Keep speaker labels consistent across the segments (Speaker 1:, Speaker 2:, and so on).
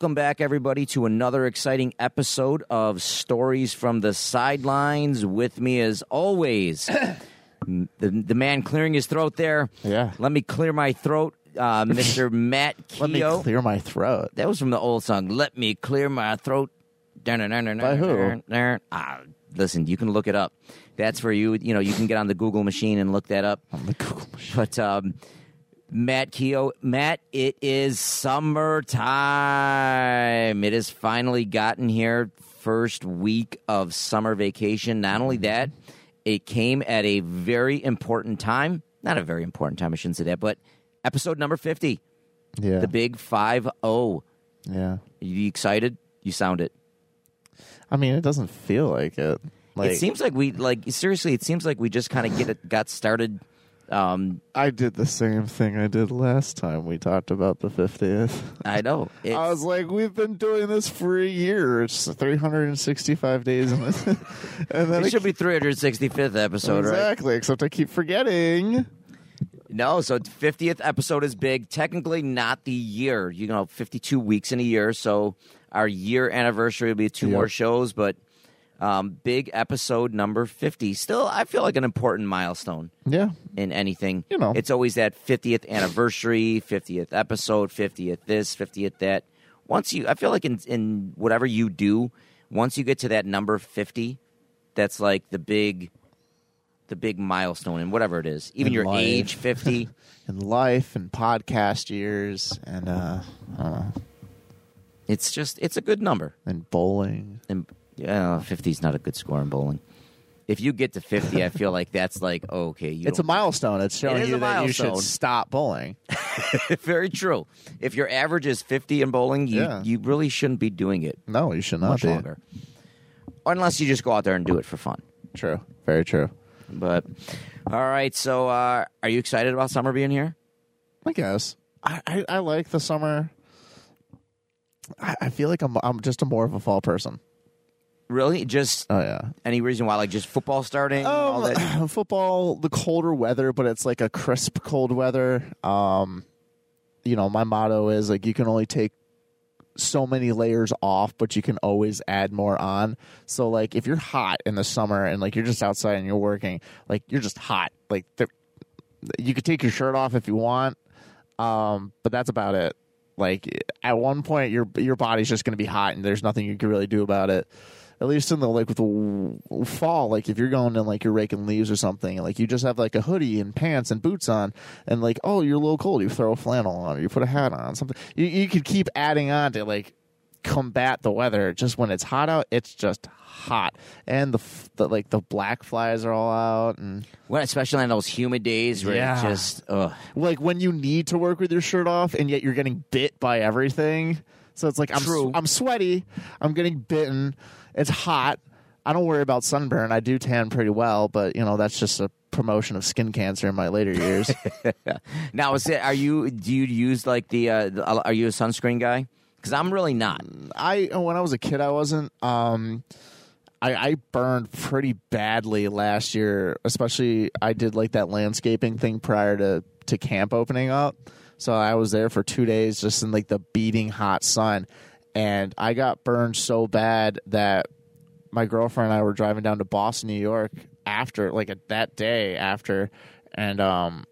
Speaker 1: Welcome back, everybody, to another exciting episode of Stories from the Sidelines. With me, as always, the, the man clearing his throat there.
Speaker 2: Yeah.
Speaker 1: Let me clear my throat, uh, Mr. Matt
Speaker 2: Let me clear my throat.
Speaker 1: that was from the old song, Let Me Clear My Throat.
Speaker 2: By who?
Speaker 1: Ah, listen, you can look it up. That's for you. You know, you can get on the Google machine and look that up.
Speaker 2: On the Google machine.
Speaker 1: But um, Matt Keogh, Matt, it is summertime. It has finally gotten here. First week of summer vacation. Not only mm-hmm. that, it came at a very important time. Not a very important time, I shouldn't say that, but episode number 50,
Speaker 2: Yeah.
Speaker 1: the big 5 0.
Speaker 2: yeah.
Speaker 1: You excited? You sound it.
Speaker 2: I mean, it doesn't feel like it. Like
Speaker 1: it seems like we, like, seriously, it seems like we just kind of get it, got started. Um,
Speaker 2: I did the same thing I did last time we talked about the 50th.
Speaker 1: I know.
Speaker 2: I was like, we've been doing this for a year. It's 365 days. In this. and then
Speaker 1: it
Speaker 2: I
Speaker 1: should be 365th episode, right?
Speaker 2: exactly, except I keep forgetting.
Speaker 1: No, so 50th episode is big. Technically, not the year. You know, 52 weeks in a year. So our year anniversary will be two
Speaker 2: Yep.
Speaker 1: more shows, but um, big episode number 50. Still, I feel like an important milestone
Speaker 2: Yeah.
Speaker 1: in anything.
Speaker 2: You know.
Speaker 1: it's always that 50th anniversary, 50th episode, 50th this, 50th that. Once you, I feel like in, in whatever you do, once you get to that number 50, that's like the big. The big milestone in whatever it is, even
Speaker 2: In
Speaker 1: your
Speaker 2: life.
Speaker 1: age, fifty.
Speaker 2: In life and podcast years and, uh,
Speaker 1: It's just it's a good number.
Speaker 2: and bowling.
Speaker 1: And yeah, fifty is not a good score in bowling. If you get to fifty, I feel like that's like okay. You
Speaker 2: It's a milestone. It's showing
Speaker 1: is
Speaker 2: you
Speaker 1: a
Speaker 2: that you should
Speaker 1: milestone.
Speaker 2: stop bowling.
Speaker 1: very true. If your average is fifty in bowling, you
Speaker 2: Yeah.
Speaker 1: you really shouldn't be doing it
Speaker 2: No, you should not
Speaker 1: much
Speaker 2: be.
Speaker 1: longer, unless you just go out there and do it for fun.
Speaker 2: True. Very true.
Speaker 1: But all right, so uh, are you excited about summer being here?
Speaker 2: I guess. I, I, I like the summer. I, I feel like I'm I'm just a more of a fall person.
Speaker 1: Really? Just
Speaker 2: Oh yeah.
Speaker 1: any reason why? Like just football starting? all that?
Speaker 2: Um, football, the colder weather, but it's like a crisp cold weather. Um, you know, my motto is like you can only take so many layers off, but you can always add more on. So like if you're hot in the summer and like you're just outside and you're working, like you're just hot. Like you could take your shirt off if you want, um, but that's about it. Like at one point, your your body's just going to be hot, and there's nothing you can really do about it. At least in the like with the fall, like if you're going and like you're raking leaves or something, like you just have like a hoodie and pants and boots on, and like oh you're a little cold, you throw a flannel on, or you put a hat on, something. You you could keep adding on to like combat the weather. Just when it's hot out, it's just hot, and the, the like the black flies are all out, and
Speaker 1: Well, especially on those humid days where
Speaker 2: Yeah.
Speaker 1: it just ugh.
Speaker 2: like when you need to work with your shirt off and yet you're getting bit by everything. So it's like I'm
Speaker 1: True.
Speaker 2: I'm sweaty, I'm getting bitten. It's hot. I don't worry about sunburn. I do tan pretty well, but you know that's just a promotion of skin cancer in my later years.
Speaker 1: Now, is it? Are you? Do you use like the? Uh, the are you a sunscreen guy? Because I'm really not.
Speaker 2: I when I was a kid, I wasn't. Um, I, I burned pretty badly last year. Especially, I did like that landscaping thing prior to to camp opening up. So I was there for two days, just in like the beating hot sun, and I got burned so bad that my girlfriend and I were driving down to Boston, New York after like a, that day after, and um,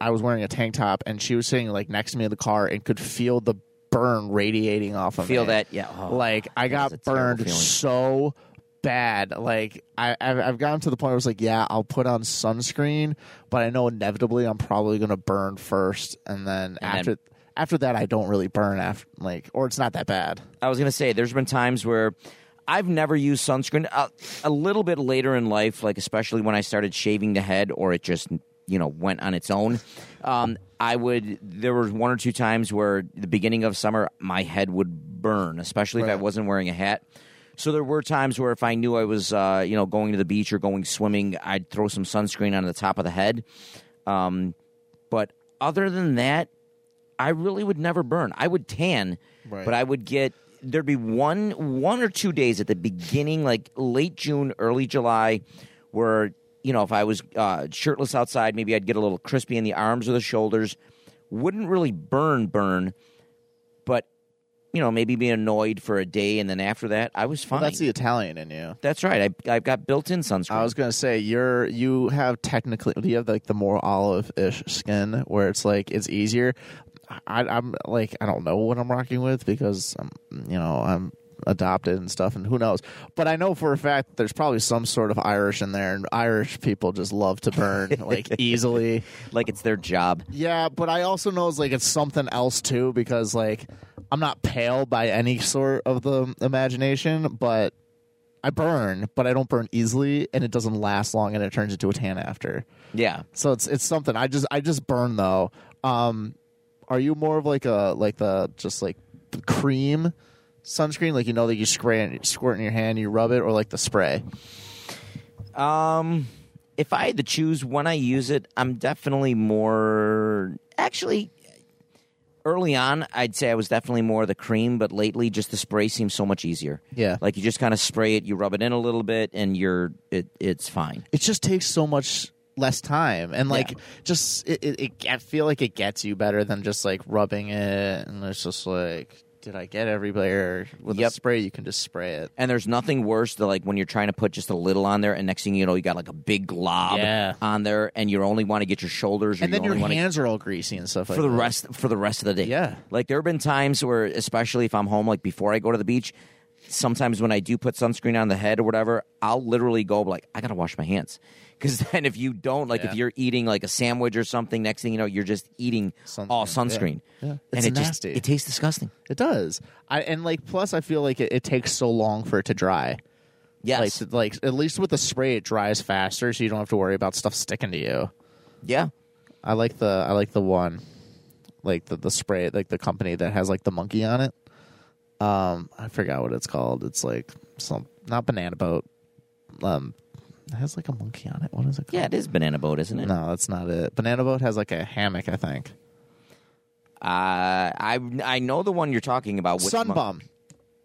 Speaker 2: I was wearing a tank top, and she was sitting like next to me in the car and could feel the burn radiating off of
Speaker 1: Feel
Speaker 2: me.
Speaker 1: Feel that? Yeah. Oh,
Speaker 2: like I got burned so bad. Like I, I've, I've gotten to the point where it's like, yeah, I'll put on sunscreen, but I know inevitably I'm probably gonna burn first, and then
Speaker 1: And
Speaker 2: after
Speaker 1: then-
Speaker 2: after that, I don't really burn after like, or it's not that bad.
Speaker 1: I was gonna say, there's been times where I've never used sunscreen. A, a little bit later in life, like especially when I started shaving the head, or it just you know went on its own. Um, I would. There was one or two times where the beginning of summer my head would burn, especially if I wasn't wearing a hat. So there were times where if I knew I was, uh, you know, going to the beach or going swimming, I'd throw some sunscreen on the top of the head. Um, but other than that, I really would never burn. I would tan,
Speaker 2: Right.
Speaker 1: but I would get there'd be one one or two days at the beginning, like late June, early July, where you know if I was uh, shirtless outside, maybe I'd get a little crispy in the arms or the shoulders. Wouldn't really burn, burn, but you know maybe be annoyed for a day, and then after that, I was fine.
Speaker 2: Well, that's the Italian in you.
Speaker 1: That's right. I, I've got built-in sunscreen.
Speaker 2: I was gonna say you're you have technically do you have like the more olive ish skin where it's like it's easier. I, I'm like I don't know what I'm rocking with because I'm you know I'm adopted and stuff and who knows. But I know for a fact that there's probably some sort of Irish in there and Irish people just love to burn like easily.
Speaker 1: like it's their job.
Speaker 2: Yeah, but I also know it's like it's something else too because like I'm not pale by any sort of the imagination, but I burn, but I don't burn easily and it doesn't last long and it turns into a tan after.
Speaker 1: Yeah.
Speaker 2: So it's it's something. I just I just burn though. Um are you more of like a like the just like the cream sunscreen like you know that you spray it squirt in your hand you rub it or like the spray?
Speaker 1: Um, if I had to choose when I use it, I'm definitely more. Actually, early on, I'd say I was definitely more the cream, but lately, just the spray seems so much easier.
Speaker 2: Yeah.
Speaker 1: Like you just kind of spray it, you rub it in a little bit, and you're it. It's fine.
Speaker 2: it just takes so much less time and like
Speaker 1: Yeah.
Speaker 2: just it, it, it i feel like it gets you better than just like rubbing it and it's just like did i get every layer with a spray you can just spray it
Speaker 1: And there's nothing worse than like when you're trying to put just a little on there, and next thing you know, you got like a big glob
Speaker 2: Yeah.
Speaker 1: on there, and you only want to get your shoulders, or
Speaker 2: and then
Speaker 1: you
Speaker 2: your hands are all greasy and stuff like
Speaker 1: for the
Speaker 2: that.
Speaker 1: rest for the rest of the day.
Speaker 2: Yeah.
Speaker 1: Like there have been times where, especially if I'm home, like before I go to the beach, sometimes when I do put sunscreen on the head or whatever, I'll literally go like, I gotta wash my hands. Because then if you don't, like if you're eating like a sandwich or something, next thing you know, you're just eating all
Speaker 2: Sunscreen, yeah. Yeah.
Speaker 1: And
Speaker 2: It's
Speaker 1: it just
Speaker 2: nasty.
Speaker 1: it tastes disgusting.
Speaker 2: it does i and like plus i feel like it, it takes so long for it to dry
Speaker 1: Yes.
Speaker 2: like like at least with the spray it dries faster so you don't have to worry about stuff sticking to you
Speaker 1: yeah.
Speaker 2: i like the i like the one like the, the spray like the company that has like the monkey on it um i forgot what it's called it's like some not banana boat um it has like a monkey on it what is it called
Speaker 1: Yeah, it is banana boat, isn't it?
Speaker 2: no that's not it banana boat has like a hammock i think
Speaker 1: Uh, I I know the one you're talking about. Which mon-
Speaker 2: Sun Bum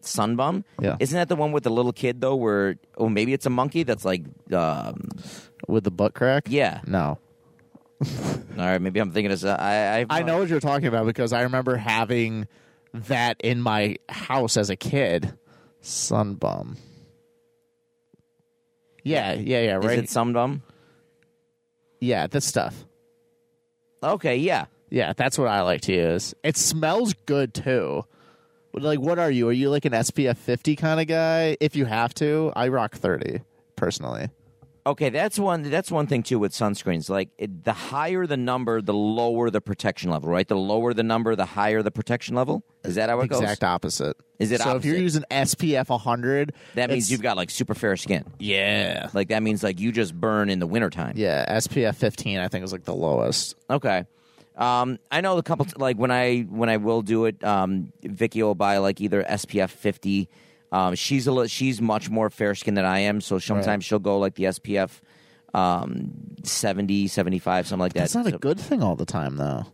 Speaker 1: Sunbum.
Speaker 2: Yeah.
Speaker 1: Isn't that the one with the little kid though? Where oh maybe it's a monkey that's like um,
Speaker 2: with the butt crack
Speaker 1: yeah.
Speaker 2: no
Speaker 1: All right, maybe I'm thinking of. I I've,
Speaker 2: I know what you're talking about because I remember having that in my house as a kid. Sun Bum. Yeah, yeah, yeah,
Speaker 1: Is
Speaker 2: right.
Speaker 1: some dumb?
Speaker 2: yeah, this stuff.
Speaker 1: Okay, yeah.
Speaker 2: Yeah, that's what I like to use. It smells good too. Like, what are you? Are you like an SPF 50 kind of guy? If you have to, I rock 30 personally.
Speaker 1: Okay, that's one. That's one thing too with sunscreens. Like it, the higher the number, the lower the protection level. Right? The lower the number, the higher the protection level. Is that how it
Speaker 2: Exact
Speaker 1: goes?
Speaker 2: opposite.
Speaker 1: Is it
Speaker 2: so? If you're using SPF 100,
Speaker 1: That means you've got like super fair skin.
Speaker 2: yeah,
Speaker 1: Like that means like you just burn in the wintertime.
Speaker 2: yeah. SPF 15, I think is like the lowest.
Speaker 1: Okay. Um, I know a couple like when I when I will do it, um, Vicky will buy like either SPF fifty. Um, she's a she's much more fair skinned than I am, so sometimes she'll go like the SPF um, 70, 75, something like that.
Speaker 2: That's not a good thing all the time, though.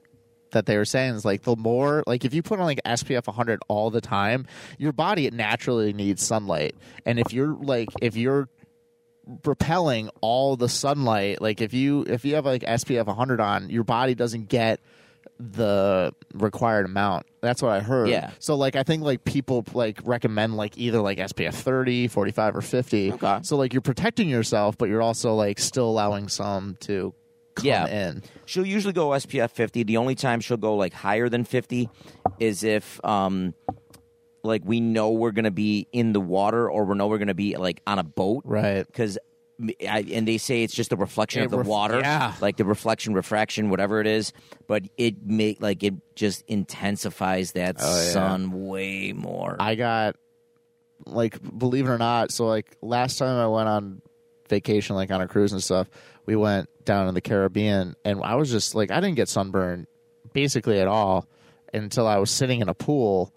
Speaker 2: That they were saying is like the more like if you put on like SPF 100 all the time, your body it naturally needs sunlight, and if you're like if you're repelling all the sunlight, like if you if you have like SPF 100 on, your body doesn't get the required amount. That's what I heard.
Speaker 1: Yeah.
Speaker 2: So like I think like people like recommend like either like SPF 30, 45 or 50.
Speaker 1: Okay.
Speaker 2: So like you're protecting yourself but you're also like still allowing some to come
Speaker 1: Yeah.
Speaker 2: in.
Speaker 1: She'll usually go SPF 50. The only time she'll go like higher than 50 is if um like we know we're going to be in the water or we know we're going to be like on a boat.
Speaker 2: Right.
Speaker 1: Cuz and they say it's just a reflection
Speaker 2: It
Speaker 1: of the
Speaker 2: ref-
Speaker 1: water,
Speaker 2: yeah.
Speaker 1: like the reflection, refraction, whatever it is. But it make like it just intensifies that
Speaker 2: Oh, yeah.
Speaker 1: sun way more.
Speaker 2: I got like believe it or not, so like last time I went on vacation like on a cruise and stuff, we went down in the Caribbean, and I was just like, I didn't get sunburned basically at all until I was sitting in a pool,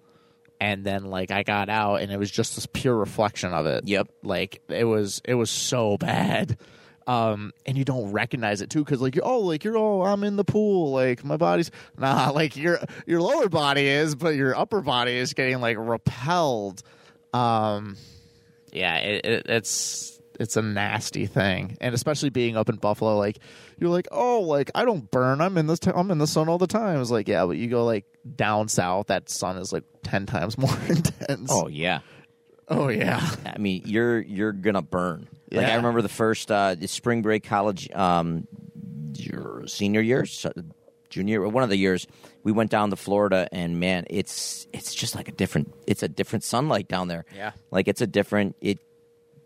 Speaker 2: and then like I got out, and it was just this pure reflection of it.
Speaker 1: Yep.
Speaker 2: like it was it was so bad. Um, and you don't recognize it too, because like you're oh, like you're oh, I'm in the pool, like my body's nah, like your your lower body is, but your upper body is getting like repelled. Um, yeah, it, it, it's it's a nasty thing, and especially being up in Buffalo, like you're like, oh, like I don't burn. I'm in this. T- I'm in the sun all the time. It's like, yeah, but you go like down south, that sun is like ten times more intense.
Speaker 1: Oh yeah.
Speaker 2: oh yeah,
Speaker 1: I mean, you're you're gonna burn. Like I remember the first uh, spring break college, um, your senior year, so- junior, one of the years, we went down to Florida, and man, it's it's just like a different. It's a different sunlight down there.
Speaker 2: Yeah.
Speaker 1: like it's a different. It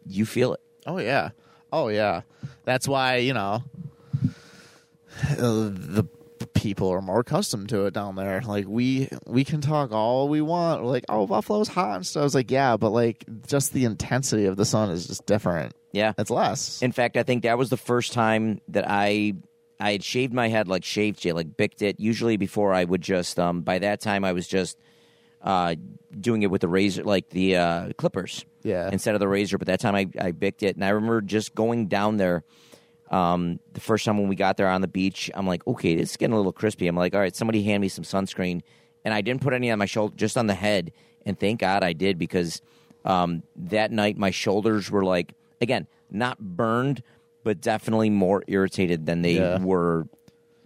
Speaker 1: you feel it.
Speaker 2: oh yeah, oh yeah. That's why you know uh, the people are more accustomed to it down there. Like we we can talk all we want. We're like, oh, Buffalo's hot and stuff. I was like, yeah, but like just the intensity of the sun is just different.
Speaker 1: Yeah.
Speaker 2: It's less.
Speaker 1: In fact, I think that was the first time that I I had shaved my head like shaved shit, like bicked it. Usually before I would just um by that time I was just uh doing it with the razor like the uh clippers.
Speaker 2: Yeah.
Speaker 1: Instead of the razor, but that time I I bicked it and I remember just going down there um the first time when we got there on the beach, I'm like, "Okay, this is getting a little crispy." I'm like, "All right, somebody hand me some sunscreen." And I didn't put any on my shoulder, just on the head, and thank God I did because um that night my shoulders were like again, not burned, but definitely more irritated than they
Speaker 2: Yeah.
Speaker 1: were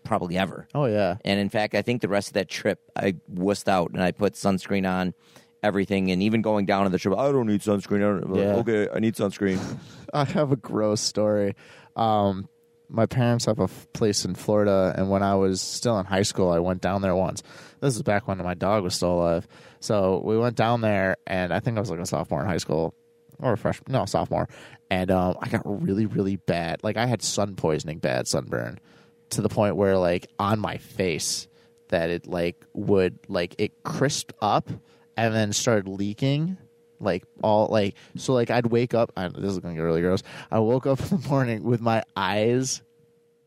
Speaker 1: probably ever.
Speaker 2: oh yeah.
Speaker 1: And in fact, I think the rest of that trip, I wussed out and I put sunscreen on everything. And even going down on the trip, I don't need sunscreen. I don't,
Speaker 2: Yeah.
Speaker 1: Okay, I need sunscreen.
Speaker 2: I have a gross story. Um, my parents have a f- place in Florida, and when I was still in high school, I went down there once. This is back when my dog was still alive. So we went down there, and I think I was like a sophomore in high school or a freshman, no, sophomore. And um, I got really, really bad. Like I had sun poisoning, bad sunburn, to the point where like on my face that it like would like it crisped up and then started leaking like all like so like I'd wake up I, this is gonna get really gross I woke up in the morning with my eyes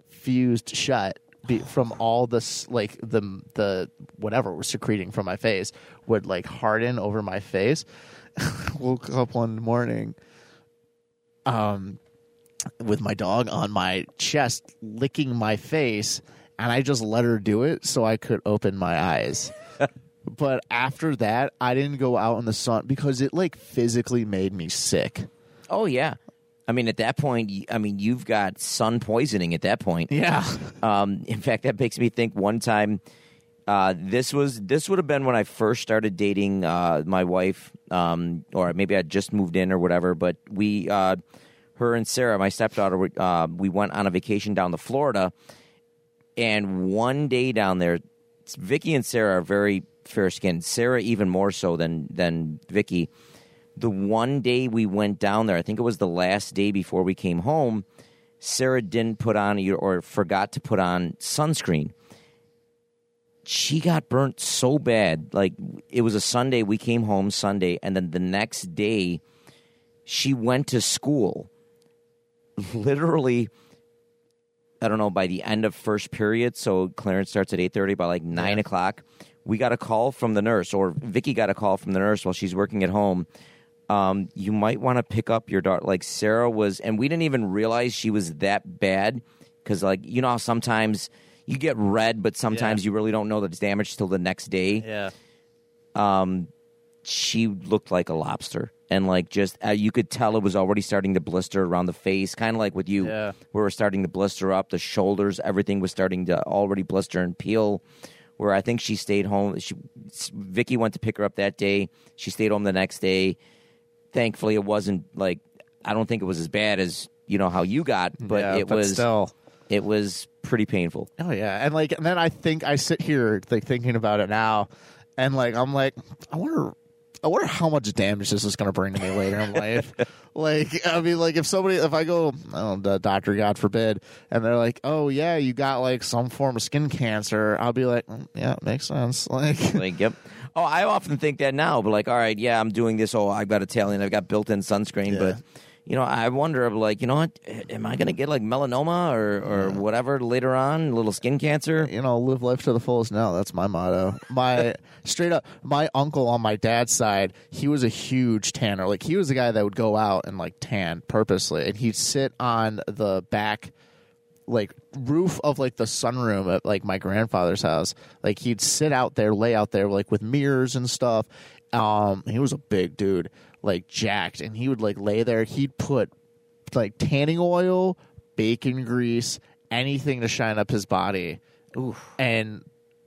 Speaker 2: fused shut be, from all this like the the whatever was secreting from my face would like harden over my face woke up one morning um with my dog on my chest licking my face and I just let her do it so I could open my eyes. But after that, I didn't go out in the sun because it like physically made me sick.
Speaker 1: oh, yeah. I mean, at that point, I mean, you've got sun poisoning at that point.
Speaker 2: Yeah.
Speaker 1: Um, in fact, that makes me think one time. Uh, this was this would have been when I first started dating uh, my wife, um, or maybe I just moved in or whatever. But we, uh, her and Sarah, my stepdaughter, uh, we went on a vacation down to Florida, and one day down there, Vicky and Sarah are very fair skinned. Sarah even more so than than Vicky. The one day we went down there, I think it was the last day before we came home. Sarah didn't put on or forgot to put on sunscreen. She got burnt so bad. Like it was a Sunday. We came home Sunday, and then the next day, she went to school. Literally, I don't know. By the end of first period, so Clarence starts at eight thirty. By like nine o'clock, we got a call from the nurse, or Vicky got a call from the nurse while she's working at home. Um, you might want to pick up your daughter. Like Sarah was, and we didn't even realize she was that bad because, like, you know, how sometimes you get red, but sometimes you really don't know that it's damaged till the next day
Speaker 2: Yeah.
Speaker 1: Um, she looked like a lobster and like just uh, you could tell it was already starting to blister around the face kind of like with you
Speaker 2: Yeah.
Speaker 1: where it was starting to blister up the shoulders everything was starting to already blister and peel where i think she stayed home. She vicky went to pick her up that day. She stayed home the next day. Thankfully it wasn't like i don't think it was as bad as you know how you got but
Speaker 2: Yeah,
Speaker 1: it
Speaker 2: but
Speaker 1: was
Speaker 2: still.
Speaker 1: it was pretty painful.
Speaker 2: Oh yeah, and like, and then I think I sit here like thinking about it now, and like I'm like, I wonder, I wonder how much damage this is going to bring to me later in life. like, I mean, like if somebody, if I go, I the doctor, God forbid, and they're like, oh yeah, you got like some form of skin cancer, I'll be like, mm, yeah, makes sense. Like,
Speaker 1: like, yep. Oh, I often think that now, but like, all right, yeah, I'm doing this. Oh, I've got Italian, I've got built-in sunscreen,
Speaker 2: Yeah.
Speaker 1: but you know, I wonder, like, you know what? Am I going to get like melanoma or, or whatever later on? A little skin cancer?
Speaker 2: you know, live life to the fullest. now. that's my motto. My straight up, my uncle on my dad's side, he was a huge tanner. Like he was the guy that would go out and like tan purposely, and he'd sit on the back, like roof of like the sunroom at like my grandfather's house. Like he'd sit out there, lay out there, like with mirrors and stuff. Um, he was a big dude, like jacked, and he would like lay there. He'd put like tanning oil, bacon grease, anything to shine up his body. And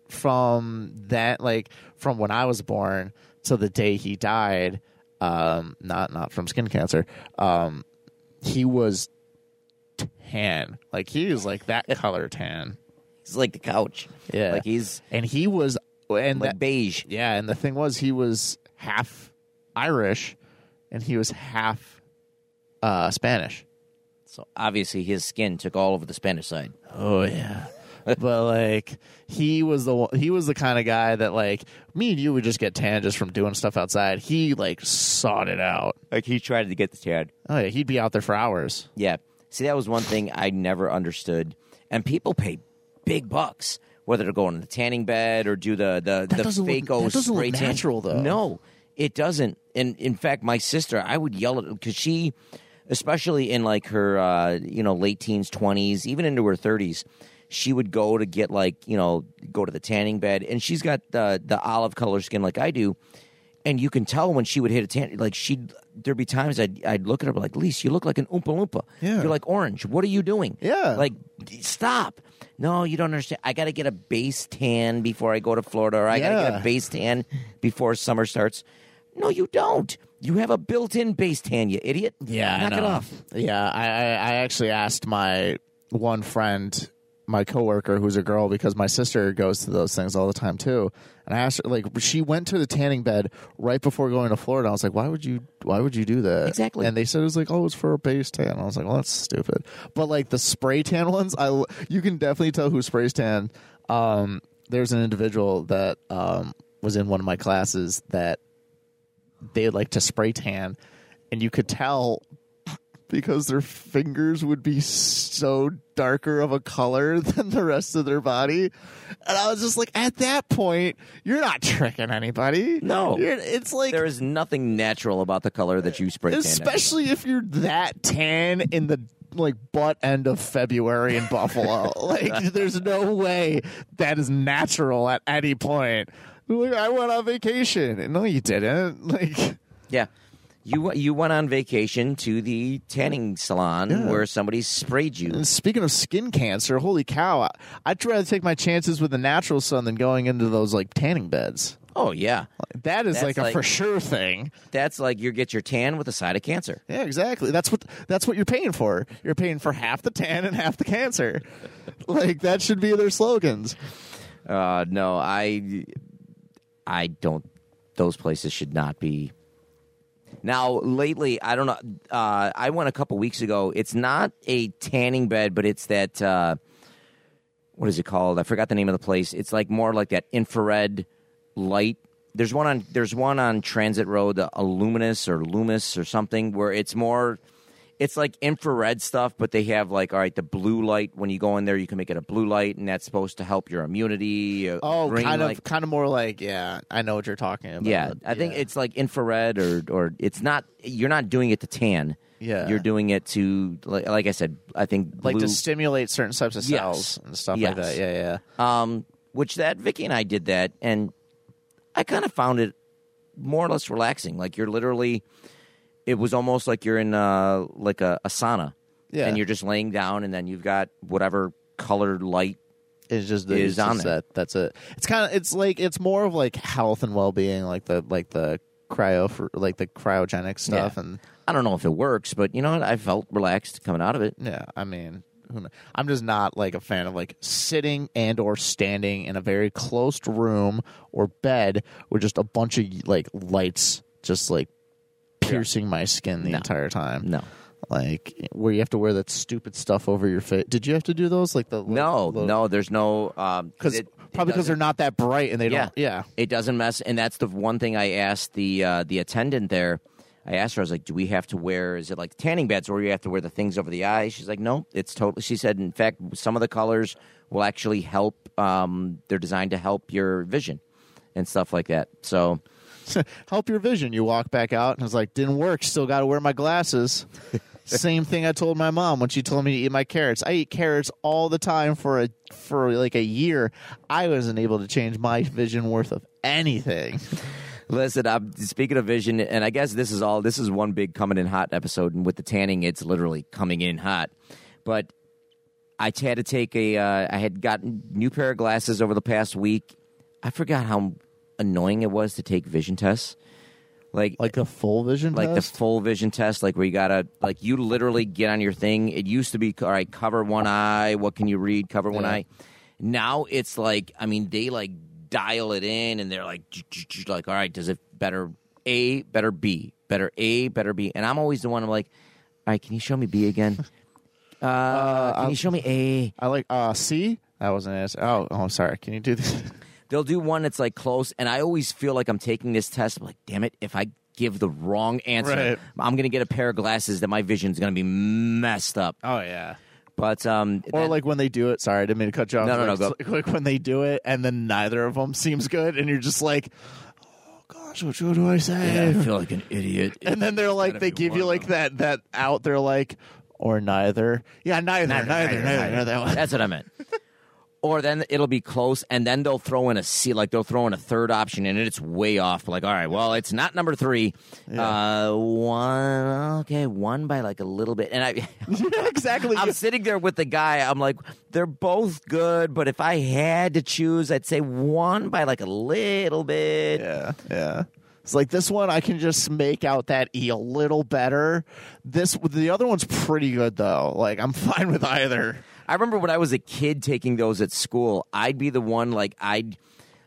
Speaker 2: from that, like from when I was born to the day he died, um, not not from skin cancer, um, he was tan. Like he was like that color tan.
Speaker 1: He's like the couch.
Speaker 2: Yeah.
Speaker 1: Like he's
Speaker 2: And he was and
Speaker 1: like
Speaker 2: that-
Speaker 1: beige.
Speaker 2: yeah, and the thing was he was half Irish and he was half uh Spanish.
Speaker 1: So obviously his skin took all over the Spanish side.
Speaker 2: Oh yeah. but like he was the one- he was the kind of guy that like me and you would just get tan just from doing stuff outside. He like sought it out.
Speaker 1: Like he tried to get the tan.
Speaker 2: Oh yeah, he'd be out there for hours.
Speaker 1: Yeah. See, that was one thing I never understood. And people pay big bucks whether to go on the tanning bed or do the the
Speaker 2: That
Speaker 1: the
Speaker 2: doesn't look- that doesn't look
Speaker 1: spray tan.
Speaker 2: natural, though.
Speaker 1: No, it doesn't. And in fact, my sister, I would yell at because she, especially in like her uh, you know late teens, twenties, even into her thirties. She would go to get like you know go to the tanning bed, and she's got the the olive color skin like I do, and you can tell when she would hit a tan. Like she'd there'd be times I'd I'd look at her like, Lise, you look like an oompa loompa.
Speaker 2: Yeah.
Speaker 1: You're like orange. What are you doing?
Speaker 2: Yeah.
Speaker 1: Like stop. No, you don't understand. I got to get a base tan before I go to Florida, or I got to get
Speaker 2: Yeah.
Speaker 1: a base tan before summer starts. No, you don't. You have a built-in base tan, you idiot.
Speaker 2: Yeah,
Speaker 1: knock
Speaker 2: I
Speaker 1: it
Speaker 2: know.
Speaker 1: off.
Speaker 2: Yeah, I, I I actually asked my one friend, my coworker, who's a girl, because my sister goes to those things all the time too. And I asked her, like, she went to the tanning bed right before going to Florida. I was like, why would you? Why would you do that?
Speaker 1: Exactly.
Speaker 2: And they said it was like, oh, it's for a base tan. I was like, well, that's stupid. But like the spray tan ones, I you can definitely tell who sprays tan. Um, there's an individual that um was in one of my classes that they like to spray tan and you could tell because their fingers would be so darker of a color than the rest of their body and i was just like at that point you're not tricking anybody
Speaker 1: No.
Speaker 2: You're- it's like
Speaker 1: There is nothing natural about the color that you spray tan.
Speaker 2: especially if you're that tan in the like butt end of February in Buffalo. like, there's no way that is natural at any point. Like, I went on vacation. No, you didn't. Like,
Speaker 1: Yeah. You you went on vacation to the tanning salon
Speaker 2: Yeah.
Speaker 1: where somebody sprayed you.
Speaker 2: and speaking of skin cancer, holy cow! I, I'd rather take my chances with the natural sun than going into those like tanning beds.
Speaker 1: Oh yeah,
Speaker 2: That is
Speaker 1: That's
Speaker 2: like a
Speaker 1: like-
Speaker 2: for sure thing.
Speaker 1: that's like you get your tan with a side of cancer.
Speaker 2: Yeah, exactly. That's what that's what you're paying for. You're paying for half the tan and half the cancer. like that should be their slogans.
Speaker 1: Uh, no, I I don't. Those places should not be. Now, lately, I don't know. Uh, I went a couple weeks ago. It's not a tanning bed, but it's that. Uh, what is it called? I forgot the name of the place. It's like more like that infrared light. There's one on. There's one on Transit Road, the Illuminous or Loomis or something, where it's more. It's like infrared stuff, but they have like all right, the blue light. When you go in there, you can make it a blue light, and that's supposed to help your immunity. uh,
Speaker 2: Oh,
Speaker 1: green
Speaker 2: kind
Speaker 1: light.
Speaker 2: of, kind of more like, yeah, I know what you're talking about.
Speaker 1: Yeah, I think it's like infrared, or or it's not. You're not doing it to tan.
Speaker 2: Yeah.
Speaker 1: you're doing it to like, like I said. I think
Speaker 2: like to stimulate certain types of
Speaker 1: Yes.
Speaker 2: cells and stuff
Speaker 1: Yes.
Speaker 2: like that. Yeah, yeah.
Speaker 1: um, which that Vicky and I did that, and I kind of found it more or less relaxing. Like you're literally, it was almost like you're in uh like a, a sauna,
Speaker 2: Yeah.
Speaker 1: and you're just laying down, and then you've got whatever colored light.
Speaker 2: It's just the,
Speaker 1: is
Speaker 2: it's
Speaker 1: on there.
Speaker 2: that. That's it. It's kind of it's like it's more of like health and well being, like the like the cryo for like the cryogenic stuff
Speaker 1: Yeah.
Speaker 2: and
Speaker 1: I don't know if it works, but you know what? I felt relaxed coming out of it.
Speaker 2: Yeah, I mean, who kn- I'm just not like a fan of like sitting and or standing in a very closed room or bed with just a bunch of like lights just like piercing my skin the
Speaker 1: No.
Speaker 2: entire time.
Speaker 1: No.
Speaker 2: Like where you have to wear that stupid stuff over your face. Did you have to do those? Like the
Speaker 1: No, no, there's no um
Speaker 2: because
Speaker 1: it-
Speaker 2: probably because they're
Speaker 1: doesn't-
Speaker 2: not that bright and they
Speaker 1: Yeah.
Speaker 2: don't. Yeah,
Speaker 1: It doesn't mess, and that's the one thing I asked the uh, the attendant there. I asked her, I was like, "Do we have to wear? Is it like tanning beds, or you have to wear the things over the eyes?" She's like, "No, it's totally." She said, "In fact, some of the colors will actually help. Um, they're designed to help your vision and stuff like that." So,
Speaker 2: Help your vision. You walk back out and it's like, didn't work. Still got to wear my glasses. Same thing I told my mom when she told me to eat my carrots. I eat carrots all the time for a for like a year. I wasn't able to change my vision worth of anything.
Speaker 1: listen, I'm speaking of vision, and I guess this is all. This is one big coming in hot episode, and with the tanning, it's literally coming in hot. But I had to take a. Uh, I had gotten new pair of glasses over the past week. I forgot how annoying it was to take vision tests. Like,
Speaker 2: Like a full vision
Speaker 1: like
Speaker 2: test?
Speaker 1: the full vision test, like where you gotta, like you literally get on your thing. It used to be, all right, cover one eye. What can you read? Cover one
Speaker 2: Yeah.
Speaker 1: eye. Now it's like, I mean, they like dial it in, and they're like, like, all right, does it better A, better B, better A, better B? And I'm always the one. I'm like, all right, can you show me B again? Uh, can you show me A?
Speaker 2: I like uh C? That wasn't it. Oh, oh sorry. Can you do this?
Speaker 1: They'll do one that's like close, and I always feel like I'm taking this test. I'm like, damn it, if I give the wrong answer,
Speaker 2: Right.
Speaker 1: I'm gonna get a pair of glasses that my vision's gonna be messed up.
Speaker 2: Oh yeah.
Speaker 1: But um,
Speaker 2: Or
Speaker 1: that-
Speaker 2: like when they do it. Sorry, I didn't mean to cut you off.
Speaker 1: No, no, no,
Speaker 2: like,
Speaker 1: go.
Speaker 2: it's Like when they do it, and then neither of them seems good, and you're just like, "Oh gosh, what, what do I say?"
Speaker 1: I feel like an idiot.
Speaker 2: and then they're like, they give you like that that out. They're like, or neither. Yeah, neither, neither, neither, neither. that one.
Speaker 1: That's what I meant. Or then it'll be close, and then they'll throw in a C, like they'll throw in a third option, and it's way off. Like, all right, well, it's not number three. Uh, one, okay, one by like a little bit. And I,
Speaker 2: yeah, exactly.
Speaker 1: I'm sitting there with the guy. I'm like, they're both good, but if I had to choose, I'd say one by like a little bit.
Speaker 2: Yeah, yeah. It's like this one, I can just make out that E a little better. This, the other one's pretty good though. Like I'm fine with either.
Speaker 1: I remember when I was a kid taking those at school, I'd be the one like I'd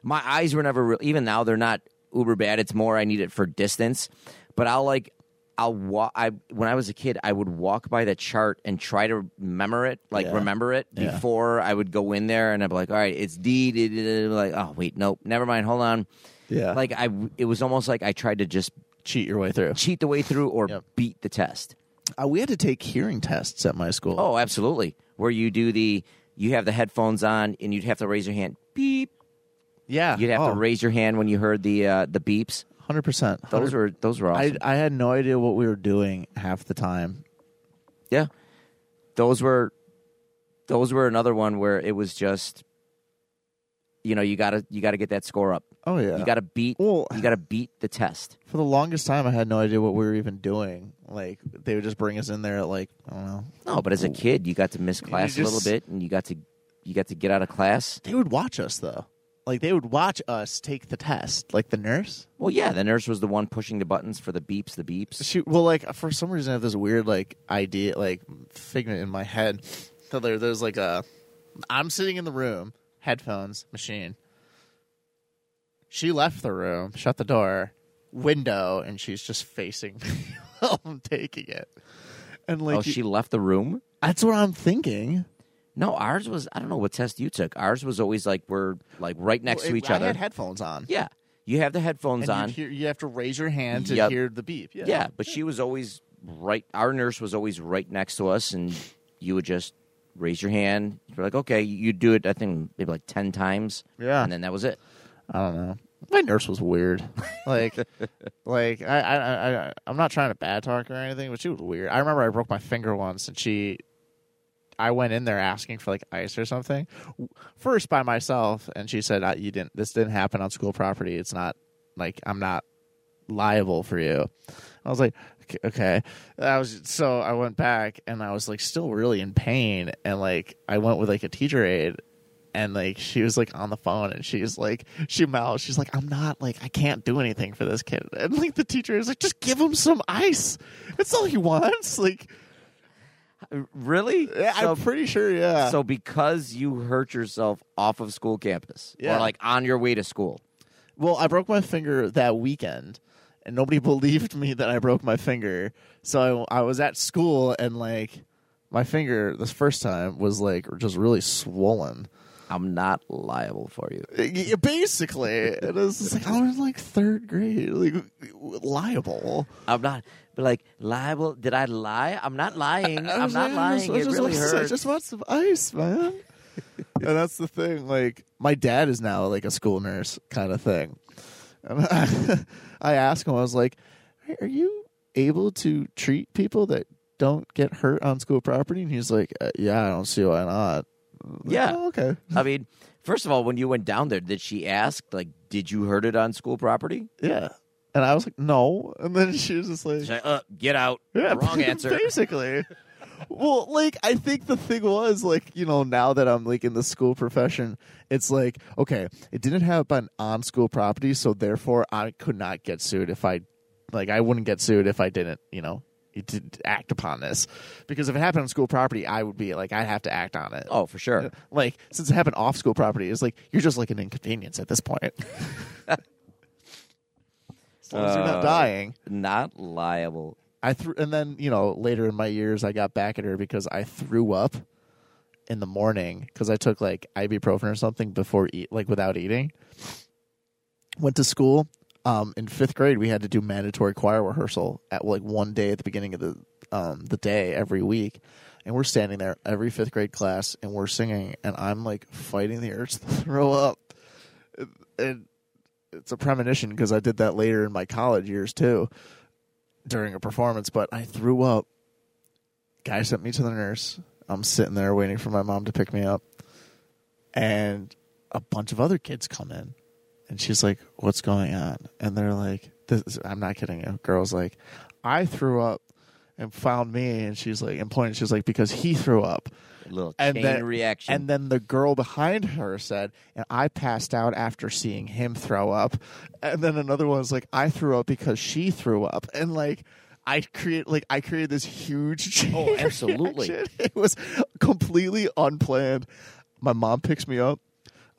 Speaker 1: my eyes were never real, even now they're not uber bad. It's more I need it for distance. But I'll like I'll walk I when I was a kid, I would walk by the chart and try to remember it, like
Speaker 2: Yeah.
Speaker 1: remember it
Speaker 2: Yeah.
Speaker 1: before I would go in there and I'd be like, all right, it's D, D, D, D, like, oh wait, nope, never mind, hold on.
Speaker 2: Yeah,
Speaker 1: Like I it was almost like I tried to just
Speaker 2: cheat your way through.
Speaker 1: cheat the way through or
Speaker 2: Yep.
Speaker 1: beat the test.
Speaker 2: Uh, we had to take hearing tests at my school.
Speaker 1: Oh, absolutely. Where you do the you have the headphones on and you'd have to raise your hand. Beep.
Speaker 2: yeah,
Speaker 1: You'd have
Speaker 2: oh,
Speaker 1: to raise your hand when you heard the uh, the beeps.
Speaker 2: hundred percent.
Speaker 1: Those were those were awesome.
Speaker 2: I I had no idea what we were doing half the time.
Speaker 1: yeah. Those were those were another one where it was just you know, you gotta you gotta get that score up.
Speaker 2: Oh yeah,
Speaker 1: You gotta beat
Speaker 2: Well-
Speaker 1: you gotta beat the test.
Speaker 2: for the longest time, I had no idea what we were even doing. Like they would just bring us in there at like I don't know.
Speaker 1: No, but as a kid you got to miss class a little bit and you got to you got to get out of class.
Speaker 2: They would watch us though. Like they would watch us take the test. Like the nurse.
Speaker 1: Well yeah, the nurse was the one pushing the buttons for the beeps, the beeps.
Speaker 2: She well, like for some reason, I have this weird like idea, like figment in my head that there, there's like a. I'm sitting in the room, headphones, machine. She left the room, shut the door, window, and she's just facing me while I'm taking it. And like,
Speaker 1: oh, she left the room?
Speaker 2: that's what I'm thinking.
Speaker 1: No, ours was I don't know what test you took. Ours was always like we're like right next
Speaker 2: Well,
Speaker 1: to
Speaker 2: it-
Speaker 1: each
Speaker 2: I
Speaker 1: other.
Speaker 2: had headphones on.
Speaker 1: yeah. You have the headphones
Speaker 2: and
Speaker 1: on.
Speaker 2: you'd hear, you have to raise your hand to
Speaker 1: Yep.
Speaker 2: hear the beep. Yeah.
Speaker 1: yeah. but she was always right our nurse was always right next to us and you would just raise your hand. You're like, okay, you do it I think maybe like ten times.
Speaker 2: Yeah.
Speaker 1: And then that was it.
Speaker 2: I don't know. My nurse was weird. Like, like I, I, I, I'm not trying to bad talk or anything, but she was weird. I remember I broke my finger once, and she, I went in there asking for like ice or something, first by myself, and she said, "Uh, "You didn't. This didn't happen on school property. It's not like I'm not liable for you." I was like, "Okay." okay." I was so I went back, and I was like still really in pain, and like I went with like a teacher aide, and like she was like on the phone and she's like she mouthed she's like i'm not like i can't do anything for this kid and like the teacher is like just give him some ice that's all he wants like
Speaker 1: Really? so,
Speaker 2: i'm pretty sure yeah
Speaker 1: so because you hurt yourself off of school campus.
Speaker 2: Yeah.
Speaker 1: Or like on your way to school.
Speaker 2: well i broke my finger that weekend and nobody believed me that i broke my finger so i, I was at school and like my finger this first time was like just really swollen
Speaker 1: I'm not liable for you.
Speaker 2: Basically, and it was like I was like third grade, like liable.
Speaker 1: I'm not. But like liable? Did I lie? I'm not lying.
Speaker 2: I
Speaker 1: I'm not
Speaker 2: like, I
Speaker 1: lying.
Speaker 2: just- I
Speaker 1: it
Speaker 2: just
Speaker 1: really
Speaker 2: want- I just want some ice, man. and that's the thing. Like my dad is now like a school nurse kind of thing. And I, I asked him, I was like, "Hey, "Are you able to treat people that don't get hurt on school property?" And he's like, uh, "Yeah, I don't see why not." Like,
Speaker 1: Yeah.
Speaker 2: "Oh, okay.
Speaker 1: I mean, first of all, when you went down there, did she ask like, did you hurt it on school property?
Speaker 2: Yeah. And I was like, "No." And then she was just like,
Speaker 1: like, uh, get out.
Speaker 2: Yeah,
Speaker 1: Wrong answer.
Speaker 2: Basically. well, like I think the thing was like you know now that I'm like in the school profession, it's like okay, it didn't happen on school property, so therefore I could not get sued if I like I wouldn't get sued if I didn't you know did act upon this because if it happened on school property, I would be like I'd have to act on it.
Speaker 1: Oh, for sure.
Speaker 2: Like since it happened off school property, it's like you're just like an inconvenience at this point. as long as you're not
Speaker 1: Uh,
Speaker 2: dying.
Speaker 1: Not liable.
Speaker 2: I threw, and then you know later in my years, I got back at her because I threw up in the morning because I took like ibuprofen or something before eat, like without eating. Went to school. Um, in fifth grade, we had to do mandatory choir rehearsal at like one day at the beginning of the um the day every week, and we're standing there every fifth grade class and we're singing, and I'm like fighting the urge to throw up, and, it's a premonition because I did that later in my college years too during a performance, but I threw up. Guy sent me to the nurse. I'm sitting there waiting for my mom to pick me up. And a bunch of other kids come in. And she's like, What's going on? And they're like, this is, I'm not kidding you. Girl's like, I threw up and found me. And she's like, and pointed, she's like, Because he threw up.
Speaker 1: A little
Speaker 2: And
Speaker 1: chain
Speaker 2: then-
Speaker 1: reaction.
Speaker 2: And then the girl behind her said, and I passed out after seeing him throw up. And then another one was like, I threw up because she threw up. And like, I create like I created this huge chain
Speaker 1: Oh, absolutely.
Speaker 2: reaction. It was completely unplanned. My mom picks me up.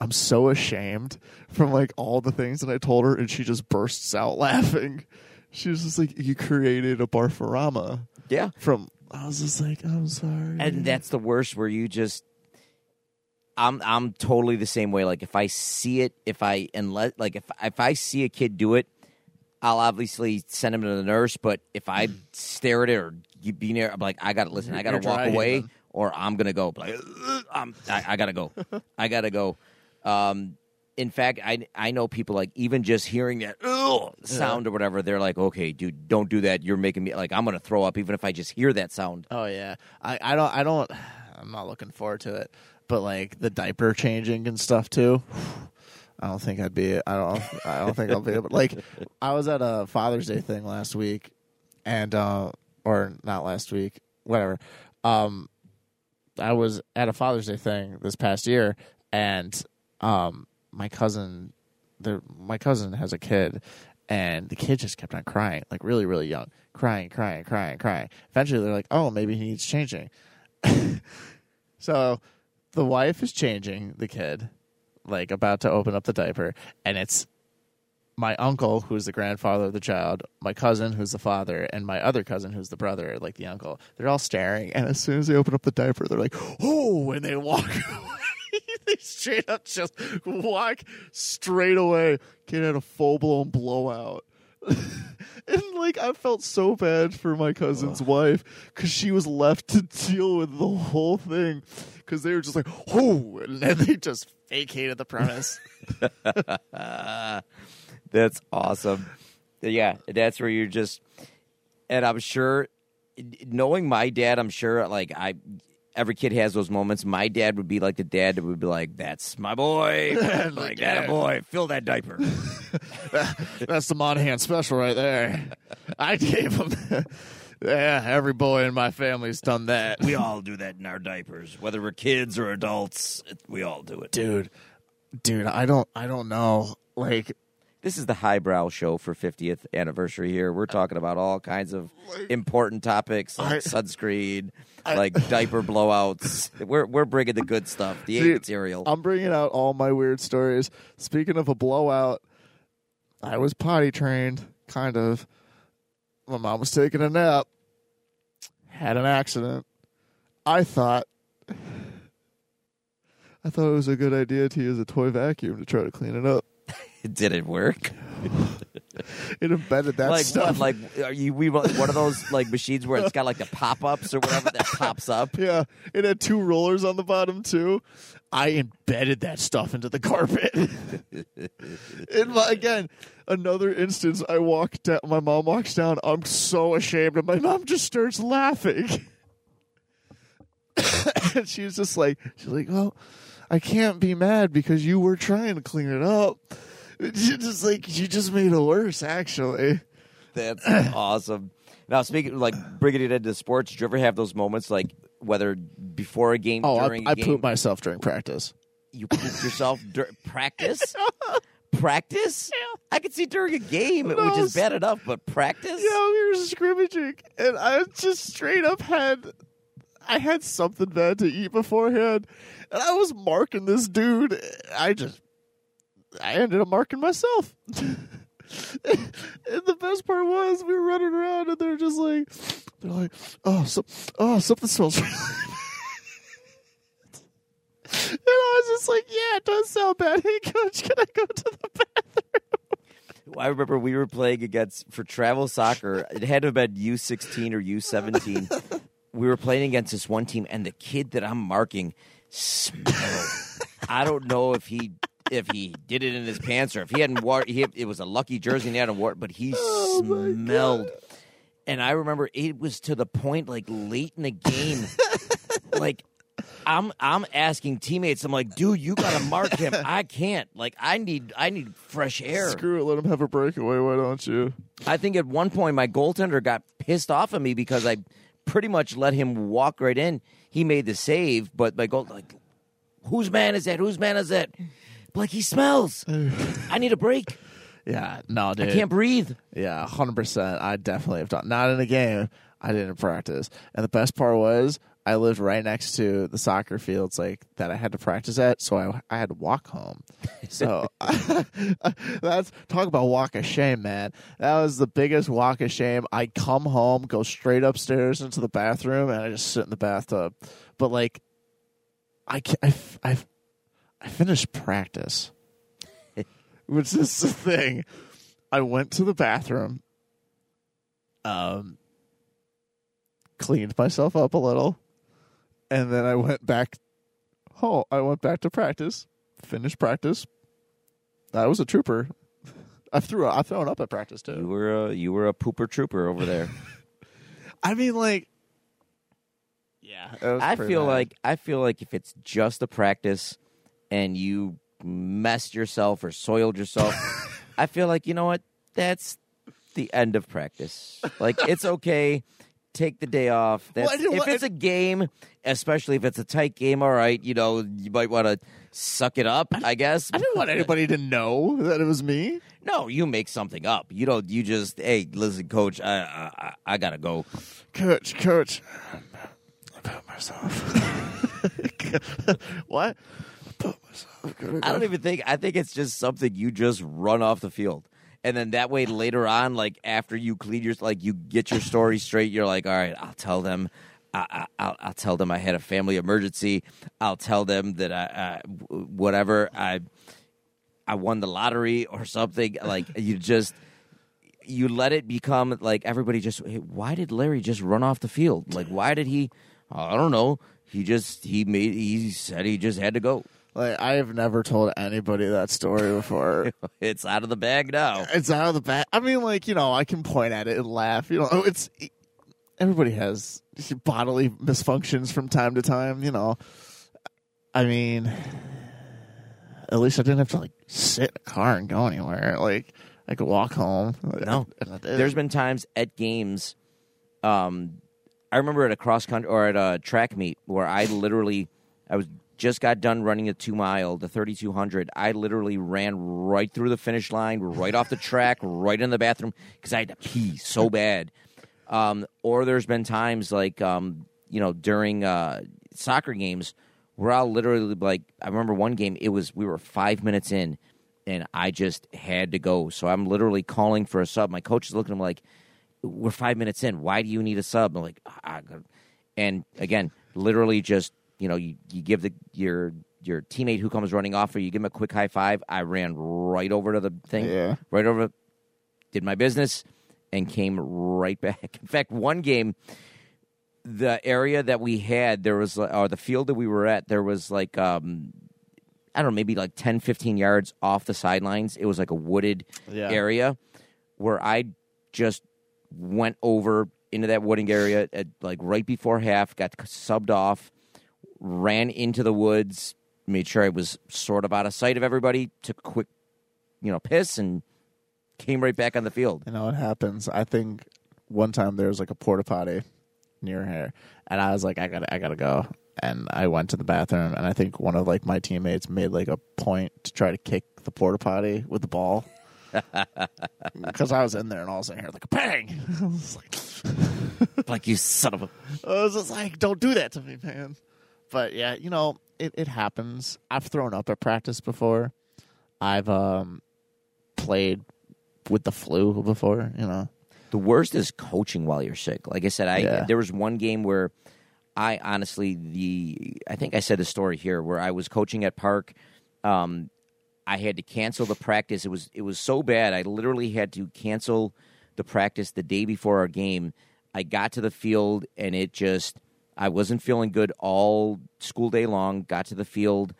Speaker 2: I'm so ashamed from like all the things that I told her, and she just bursts out laughing. She was just like, "You created a barfarama
Speaker 1: yeah.
Speaker 2: from." I was just like, "I'm sorry."
Speaker 1: and that's the worst where you just i'm i'm totally the same way like if i see it if i unless like if if i see a kid do it i'll obviously send him to the nurse but if i stare at it or you be near i'm like i gotta listen i gotta
Speaker 2: You're
Speaker 1: walk
Speaker 2: dry
Speaker 1: away or i'm gonna go like I'm, I, I gotta go i gotta go um in fact i i know people like even just hearing that sound or whatever they're like okay dude don't do that you're making me like i'm gonna throw up even if i just hear that sound
Speaker 2: Oh yeah, I I don't I don't I'm not looking forward to it. But like the diaper changing and stuff too. I don't think I'd be. I don't. I don't think I'll be able. Like I was at a Father's Day thing last week, and uh or not last week, whatever. Um, I was at a Father's Day thing this past year, and um, my cousin, the my cousin has a kid, and the kid just kept on crying, like really, really young, crying, crying, crying, crying. Eventually, they're like, "Oh, maybe he needs changing." so, the wife is changing the kid, like about to open up the diaper, and it's my uncle, who's the grandfather of the child, my cousin, who's the father, and my other cousin, who's the brother, like the uncle. They're all staring, and as soon as they open up the diaper, they're like, "Oh!" and they walk away. They straight up just walk straight away. Kid had a full blown blowout. and like I felt so bad for my cousin's wife because she was left to deal with the whole thing because they were just like, "Oh!" and then they just vacated the premise.
Speaker 1: That's awesome. Yeah, that's where you're just, and I'm sure, knowing my dad, I'm sure like I, every kid has those moments. My dad would be like the dad that would be like, "That's my boy, like that boy, fill that diaper."
Speaker 2: That's the Monahan special right there. I gave him. yeah, every boy in my family's done that.
Speaker 1: we all do that in our diapers, whether we're kids or adults. We all do it.
Speaker 2: dude, dude, I don't, I don't know. Like,
Speaker 1: This is the highbrow show for 50th anniversary here. We're talking about all kinds of important topics like
Speaker 2: I-
Speaker 1: sunscreen, like diaper blowouts. We're we're bringing the good stuff, the
Speaker 2: Dude,
Speaker 1: material.
Speaker 2: I'm bringing out all my weird stories. Speaking of a blowout, I was potty trained, kind of. My mom was taking a nap, had an accident. I thought, I thought it was a good idea to use a toy vacuum to try to clean it up.
Speaker 1: Did it work?
Speaker 2: It embedded that
Speaker 1: like
Speaker 2: stuff.
Speaker 1: what? Like are you we one of those like machines where it's got like the pop ups or whatever that pops up?
Speaker 2: yeah, it had two rollers on the bottom too. I embedded that stuff into the carpet. and my, again, another instance. I walk down. My mom walks down. I'm so ashamed, and my mom just starts laughing. and she's just like, she's like, well, I can't be mad because you were trying to clean it up. She just like you just made it worse, actually.
Speaker 1: That's awesome. Now speaking like bringing it into sports, do you ever have those moments like whether before a game,
Speaker 2: Oh, I, I
Speaker 1: game,
Speaker 2: pooped myself during practice.
Speaker 1: you pooped yourself during practice? practice? I could see during a game, which
Speaker 2: No,
Speaker 1: is bad enough, but practice?
Speaker 2: Yeah, we were scrimmaging, and I just straight up had, I had something bad to eat beforehand, and I was marking this dude. I just, I ended up marking myself. and the best part was we were running around, and they're just like, they're like, oh, so, oh, something smells. really bad." And I was just like, yeah, it does sound bad. Hey, coach, can I go to the bathroom?
Speaker 1: I remember we were playing against for travel soccer. It had to have been U sixteen or U seventeen. We were playing against this one team, and the kid that I'm marking smelled. I don't know if he if he did it in his pants or if he hadn't worn. He, it was a lucky jersey and he hadn't worn, but he
Speaker 2: Oh,
Speaker 1: smelled. And I remember it was to the point like late in the game, like I'm I'm asking teammates. I'm like, dude, you gotta mark him. I can't. Like, I need I need fresh air.
Speaker 2: Screw it, let him have a breakaway. Why don't you?
Speaker 1: I think at one point my goaltender got pissed off at me because I pretty much let him walk right in. He made the save, but my goal like, whose man is that? Whose man is that? Like he smells. I need a break.
Speaker 2: Yeah, no, dude.
Speaker 1: I can't breathe.
Speaker 2: Yeah, hundred percent. I definitely have done. Not in a game. I didn't practice. And the best part was I lived right next to the soccer fields like that I had to practice at, so I I had to walk home. So that's talk about walk of shame, man. That was the biggest walk of shame. I come home, go straight upstairs into the bathroom, and I just sit in the bathtub. But like, I I I, I finished practice, which is the thing. I went to the bathroom, um, cleaned myself up a little, and then I went back. Oh, I went back to practice. Finished practice. I was a trooper. I threw. I've thrown up at practice too.
Speaker 1: You were a you were a pooper trooper over there.
Speaker 2: I mean, like, yeah.
Speaker 1: I feel
Speaker 2: bad.
Speaker 1: like I feel like if it's just a practice and you messed yourself or soiled yourself, I feel like you know what? That's the end of practice. Like it's okay. Take the day off. That's,
Speaker 2: Well, I
Speaker 1: if it's a game, especially if it's a tight game, all right, you know, you might want to suck it up, I guess.
Speaker 2: I didn't want anybody to know that it was me.
Speaker 1: No, you make something up. You don't. You just, hey, listen, coach, I, I, I- I gotta go.
Speaker 2: Coach, coach, I put myself. what? I put myself. Gotta
Speaker 1: I don't even think. I think it's just something you just run off the field, and then that way later on, like after you clean your, like you get your story straight, you're like, all right, I'll tell them. I, I, I'll, I'll tell them I had a family emergency. I'll tell them that I, I whatever I, I won the lottery or something. Like you just. You let it become like everybody just. Hey, why did Larry just run off the field? Like, why did he? I don't know. He just he made. He said he just had to go.
Speaker 2: Like I have never told anybody that story before.
Speaker 1: It's out of the bag now.
Speaker 2: it's out of the bag. I mean, like you know, I can point at it and laugh. You know, it's everybody has bodily misfunctions from time to time. You know, I mean, at least I didn't have to like sit in a car and go anywhere. Like I could walk home.
Speaker 1: No.
Speaker 2: And I did.
Speaker 1: There's been times at games, um, I remember at a cross country or at a track meet where I literally, I was just got done running a two mile, the 3200. I literally ran right through the finish line, right off the track, right in the bathroom because I had to pee so bad. Um, or there's been times like, um, you know, during uh, soccer games where I'll literally like, I remember one game, it was, we were five minutes in and I just had to go. So I'm literally calling for a sub. My coach is looking at me like, "We're five minutes in. Why do you need a sub?" I'm like, got-" and again, literally just you know, you, you give the your your teammate who comes running off, or you give him a quick high five. I ran right over to the thing,
Speaker 2: Yeah.
Speaker 1: right over, did my business, and came right back. In fact, one game, the area that we had, there was, or the field that we were at, there was like, um, I don't know, maybe like 10, 15 yards off the sidelines. It was like a wooded
Speaker 2: Yeah.
Speaker 1: area where I just went over into that wooding area at like right before half, got subbed off, ran into the woods, made sure I was sort of out of sight of everybody, took a quick, you know, piss, and came right back on the field.
Speaker 2: You know what happens? I think one time there was like a porta potty near here, and I was like, I gotta, I gotta go. And I went to the bathroom, and I think one of like my teammates made like a point to try to kick the porta potty with the ball. Because I was in there, and all of a sudden, I heard like a bang. I was like,
Speaker 1: Like you son of a.
Speaker 2: I was just like, don't do that to me, man. But yeah, you know, it, it happens. I've thrown up at practice before. I've um played with the flu before, you know.
Speaker 1: The worst is coaching while you're sick. Like I said, I
Speaker 2: Yeah.
Speaker 1: there was one game where I honestly the I think I said the story here where I was coaching at Park. Um, I had to cancel the practice. It was it was so bad. I literally had to cancel the practice the day before our game. I got to the field and it just I wasn't feeling good all school day long. Got to the field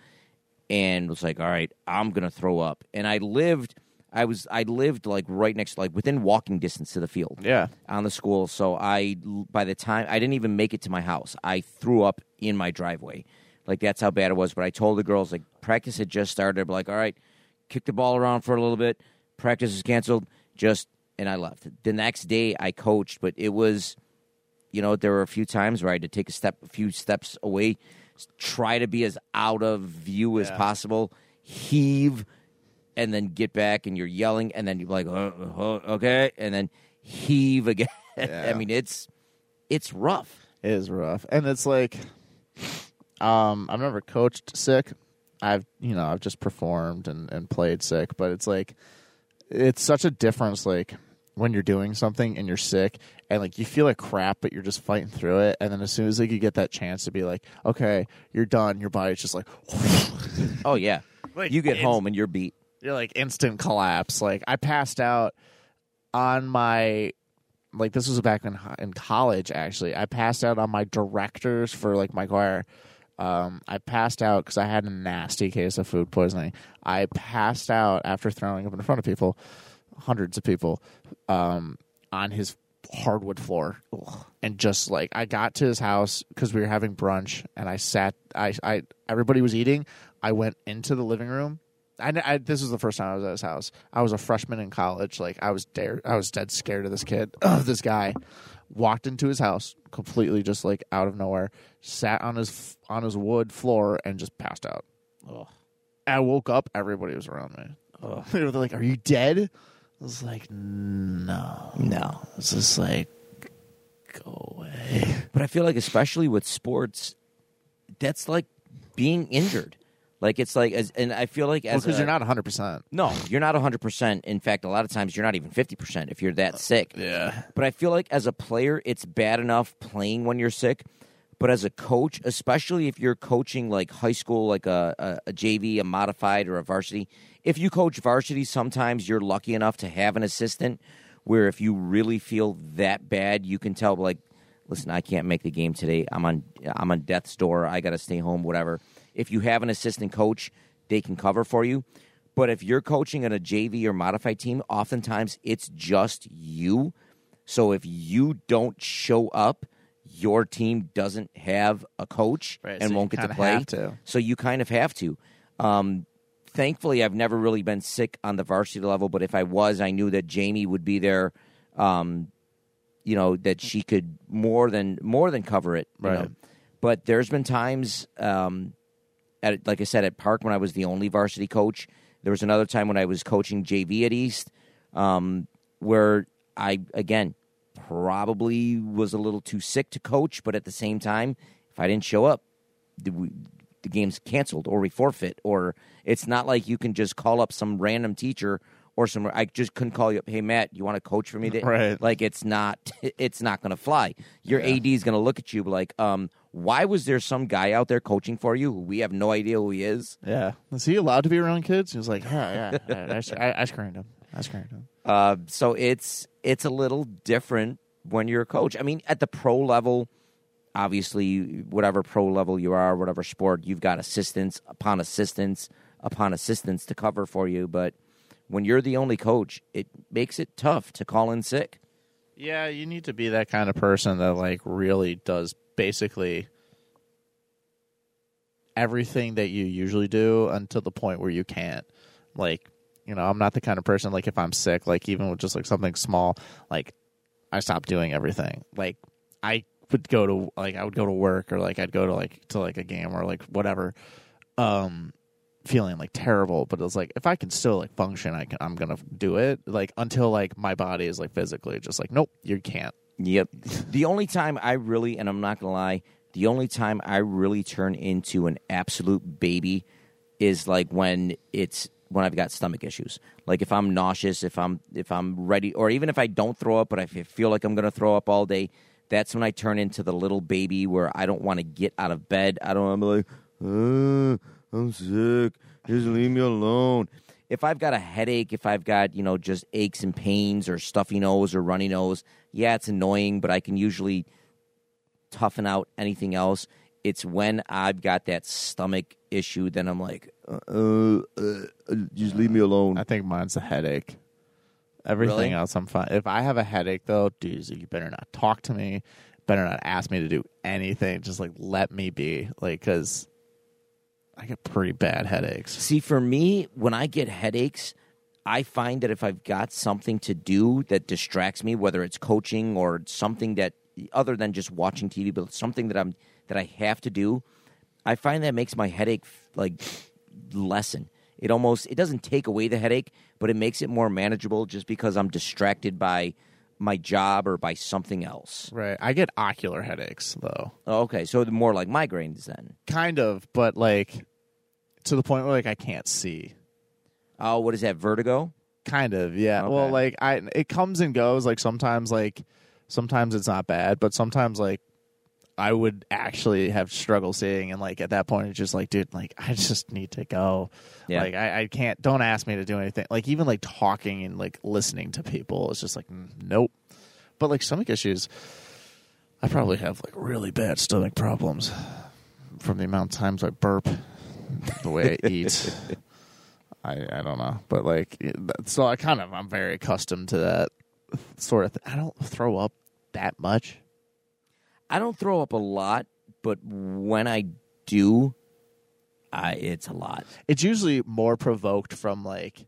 Speaker 1: and was like, "All right, I'm gonna throw up." And I lived. I was I lived like right next, like within walking distance to the field
Speaker 2: Yeah.
Speaker 1: on the school. So I, by the time I didn't even make it to my house, I threw up in my driveway. Like that's how bad it was. But I told the girls like practice had just started. Like, all right, kick the ball around for a little bit. Practice is canceled. Just and I left. The next day I coached, but it was, you know, there were a few times where I had to take a step, a few steps away, try to be as out of view as
Speaker 2: Yeah.
Speaker 1: possible, heave, and then get back, and you're yelling, and then you're like, uh, uh, okay, and then heave again. I mean, it's it's rough.
Speaker 2: It is rough. And it's like um I've never coached sick. I've you know, I've just performed and, and played sick, but it's like it's such a difference like when you're doing something and you're sick and like you feel like crap but you're just fighting through it and then as soon as like you get that chance to be like okay you're done your body's just like
Speaker 1: Oh yeah,
Speaker 2: Like,
Speaker 1: you get
Speaker 2: it's-
Speaker 1: home and you're beat.
Speaker 2: you're like instant collapse. Like I passed out on my like this was back in in college actually. I passed out on my directors for like my choir. Um, I passed out because I had a nasty case of food poisoning. I passed out after throwing up in front of people, hundreds of people, um, on his hardwood floor, and just like I got to his house because we were having brunch, and I sat. I, I everybody was eating. I went into the living room. I, I this was the first time I was at his house. I was a freshman in college. Like I was dare, I was dead scared of this kid, of this guy. Walked into his house completely, just like out of nowhere. Sat on his on his wood floor and just passed out. I woke up. Everybody was around me. They were like, "Are you dead?" I was like, "No,
Speaker 1: No,
Speaker 2: It's just like, go away."
Speaker 1: But I feel like, especially with sports, that's like being injured. Like it's like, as, and I feel like as
Speaker 2: Because
Speaker 1: a-
Speaker 2: you're not 100. percent
Speaker 1: No, you're not 100. percent In fact, a lot of times you're not even 50 percent if you're that sick.
Speaker 2: Yeah,
Speaker 1: But I feel like as a player, it's bad enough playing when you're sick. But as a coach, especially if you're coaching like high school, like a, a, a JV, a modified, or a varsity, if you coach varsity, sometimes you're lucky enough to have an assistant where if you really feel that bad, you can tell like, listen, I can't make the game today. I'm on I'm on death's door. I got to stay home. Whatever. If you have an assistant coach, they can cover for you. But if you're coaching on a JV or modified team, oftentimes it's just you. So if you don't show up, your team doesn't have a coach
Speaker 2: Right,
Speaker 1: and
Speaker 2: so
Speaker 1: won't get to play.
Speaker 2: to.
Speaker 1: So you kind of have to. Um, thankfully, I've never really been sick on the varsity level, but if I was, I knew that Jamie would be there. Um, you know that she could more than more than cover it. you
Speaker 2: Right.
Speaker 1: know. But there's been times, um, at like I said, at Park when I was the only varsity coach. There was another time when I was coaching JV at East, um, where I again probably was a little too sick to coach, but at the same time, if I didn't show up, the, the game's canceled or we forfeit. Or it's not like you can just call up some random teacher or some. I just couldn't call you up. Hey Matt, you want to coach for me? today?"
Speaker 2: Right.
Speaker 1: Like it's not. It's not going to fly. Your AD is going to look at you like, um, Why was there some guy out there coaching for you who we have no idea who he is?
Speaker 2: Yeah. Is he allowed to be around kids? He was like, yeah, yeah. I, I, I screened him. I screened him.
Speaker 1: Uh, so it's it's a little different when you're a coach. I mean, at the pro level, obviously, whatever pro level you are, whatever sport, you've got assistants upon assistants upon assistants to cover for you. But when you're the only coach, it makes it tough to call in sick.
Speaker 2: Yeah, you need to be that kind of person that like really does basically everything that you usually do until the point where you can't. Like, you know, I'm not the kind of person like if I'm sick, like even with just like something small, like I stop doing everything. Like I would go to like I would go to work or like I'd go to like to like a game or like whatever. Um feeling like terrible, but it was like if I can still like function, I can I'm gonna do it. Like until like my body is like physically just like nope, you can't.
Speaker 1: Yep. the only time I really, and I'm not gonna lie, the only time I really turn into an absolute baby is like when it's when I've got stomach issues. Like if I'm nauseous, if I'm if I'm ready, or even if I don't throw up, but I feel like I'm gonna throw up all day. That's when I turn into the little baby where I don't want to get out of bed. I don't want to be like, uh, I'm sick. Just leave me alone. If I've got a headache, if I've got, you know, just aches and pains or stuffy nose or runny nose, yeah, it's annoying, but I can usually toughen out anything else. It's when I've got that stomach issue, then I'm like, uh, uh, just leave me alone.
Speaker 2: I think mine's a headache. Everything
Speaker 1: Really?
Speaker 2: else, I'm fine. If I have a headache, though, dude, you better not talk to me. Better not ask me to do anything. Just like let me be, like, because I get pretty bad headaches.
Speaker 1: See, for me, when I get headaches, I find that if I've got something to do that distracts me, whether it's coaching or something that other than just watching TV, but something that I'm that I have to do, I find that makes my headache like lessen. It almost it doesn't take away the headache, but it makes it more manageable just because I'm distracted by my job or by something else.
Speaker 2: Right. I get ocular headaches though, oh,
Speaker 1: Okay, so more like migraines then.
Speaker 2: kind of, but like to the point where like I can't see.
Speaker 1: Oh, what is that? Vertigo?
Speaker 2: Kind of, yeah.
Speaker 1: Okay.
Speaker 2: Well, like I, it comes and goes. Like sometimes, like sometimes it's not bad, but sometimes, like I would actually have struggle seeing, and like at that point, it's just like, dude, like I just need to go.
Speaker 1: Yeah.
Speaker 2: Like I, I can't. Don't ask me to do anything. Like even like talking and like listening to people, it's just like nope. But like stomach issues, I probably have like really bad stomach problems from the amount of times I burp, the way I eat. I, I don't know, but like so I kind of I'm very accustomed to that sort of. thing. I don't throw up that much.
Speaker 1: I don't throw up a lot, but when I do, I, it's a lot.
Speaker 2: It's usually more provoked from like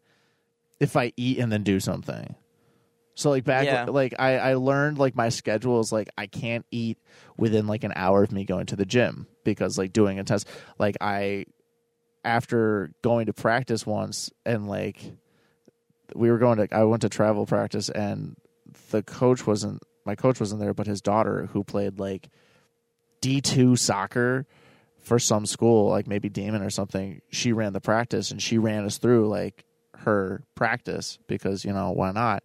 Speaker 2: if I eat and then do something. So like back
Speaker 1: Yeah.
Speaker 2: like I I learned like my schedule is like I can't eat within like an hour of me going to the gym because like doing a test like I after going to practice once and like we were going to I went to travel practice and the coach wasn't my coach wasn't there but his daughter who played like D2 soccer for some school like maybe Daemen or something she ran the practice and she ran us through like her practice because you know why not?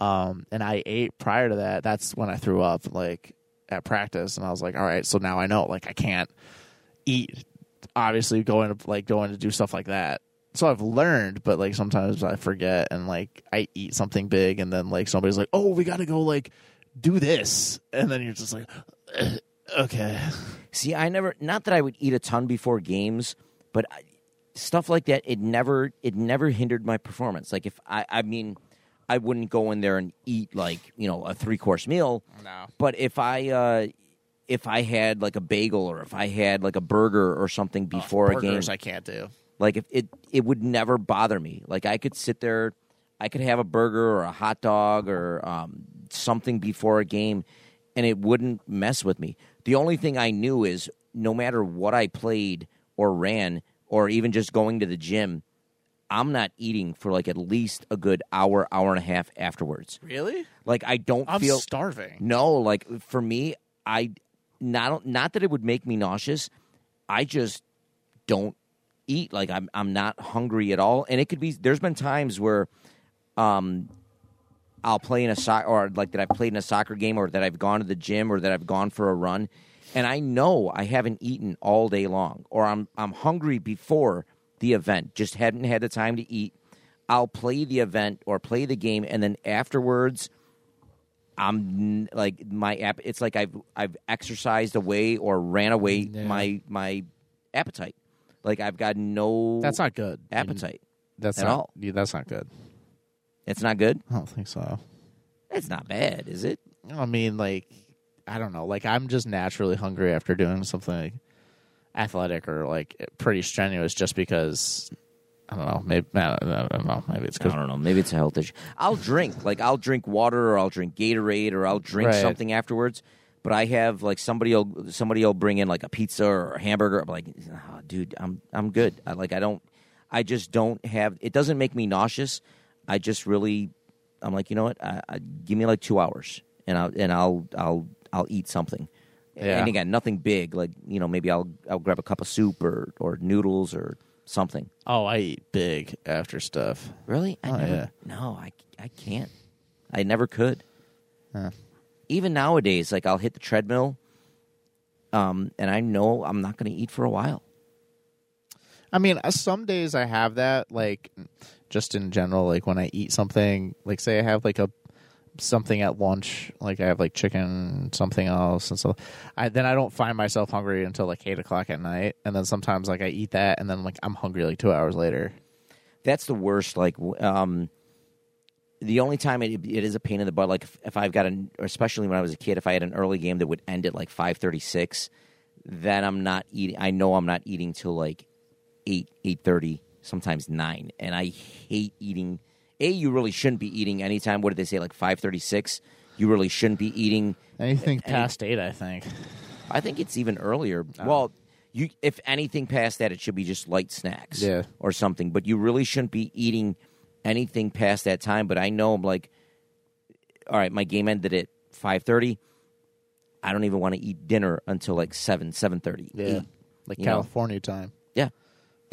Speaker 2: Um and I ate prior to that. That's when I threw up like at practice and I was like all right so now I know like I can't eat obviously going to like going to do stuff like that. So I've learned, but like sometimes I forget and like I eat something big and then like somebody's like, "Oh, we got to go like do this," and then you're just like, "Okay."
Speaker 1: See, I never. Not that I would eat a ton before games, but I, stuff like that. It never. It never hindered my performance. Like if I. I mean, I wouldn't go in there and eat like you know a three course meal.
Speaker 2: No.
Speaker 1: But if I. uh if I had like a bagel or if I had like a burger or something before a game,
Speaker 2: I can't do.
Speaker 1: Like if it it would never bother me. Like I could sit there, I could have a burger or a hot dog or um, something before a game, and it wouldn't mess with me. The only thing I knew is no matter what I played or ran or even just going to the gym, I'm not eating for like at least a good hour, hour and a half afterwards.
Speaker 2: Really?
Speaker 1: Like I don't
Speaker 2: I'm
Speaker 1: feel
Speaker 2: starving.
Speaker 1: no, like for me, I not not that it would make me nauseous. I just don't eat. Like I'm I'm not hungry at all. And it could be there's been times where um I'll play in a soccer or like that I've played in a soccer game or that I've gone to the gym or that I've gone for a run and I know I haven't eaten all day long, or I'm I'm hungry before the event, just hadn't had the time to eat. I'll play the event or play the game, and then afterwards, I'm like my app. It's like I've I've exercised away or ran away
Speaker 2: Yeah.
Speaker 1: my my appetite. Like I've got no
Speaker 2: That's not good.
Speaker 1: appetite.
Speaker 2: That's
Speaker 1: at
Speaker 2: not,
Speaker 1: all.
Speaker 2: yeah, that's not good.
Speaker 1: It's not good.
Speaker 2: I don't think so.
Speaker 1: It's not bad, is it?
Speaker 2: I mean, like, I don't know. Like, I'm just naturally hungry after doing something like athletic or like pretty strenuous, just because I don't know. Maybe I don't, I don't know. Maybe it's
Speaker 1: I don't know. Maybe it's a health issue. I'll drink. Like I'll drink water or I'll drink Gatorade or I'll drink
Speaker 2: Right.
Speaker 1: something afterwards. But I have like somebody will somebody will bring in like a pizza or a hamburger. I'm like, oh, dude, I'm I'm good. I like I don't. I just don't have. It doesn't make me nauseous. I just really. I'm like, you know what? I, I, give me like two hours, and I'll and I'll I'll I'll eat something.
Speaker 2: Yeah.
Speaker 1: And again, nothing big. Like you know, maybe I'll I'll grab a cup of soup or or noodles or something.
Speaker 2: oh, I eat big after stuff.
Speaker 1: Really? I
Speaker 2: Oh,
Speaker 1: never,
Speaker 2: yeah.
Speaker 1: No, I, I can't. I never could.
Speaker 2: Huh.
Speaker 1: Even nowadays, like I'll hit the treadmill, um, and I know I'm not going to eat for a while.
Speaker 2: I mean, uh, some days I have that, like, just in general, like when I eat something, like say I have like a something at lunch, like I have like chicken, something else, and so I then I don't find myself hungry until like eight o'clock at night, and then sometimes like I eat that, and then like I'm hungry like two hours later.
Speaker 1: That's the worst. Like, um, the only time it, it is a pain in the butt, like if, if I've got an, especially when I was a kid, if I had an early game that would end at like five thirty six, then I'm not eating. I know I'm not eating till like eight eight thirty, sometimes nine, and I hate eating. A, you really shouldn't be eating anytime. What did they say? Like five thirty six. You really shouldn't be eating.
Speaker 2: Anything
Speaker 1: Any-
Speaker 2: past eight, I think.
Speaker 1: I think it's even earlier. Well, you if anything past that, it should be just light snacks,
Speaker 2: Yeah.
Speaker 1: or something. But you really shouldn't be eating anything past that time. But I know, I'm like, all right, my game ended at five thirty. I don't even want to eat dinner until like seven, seven thirty.
Speaker 2: Yeah, like
Speaker 1: you know.
Speaker 2: California time.
Speaker 1: yeah.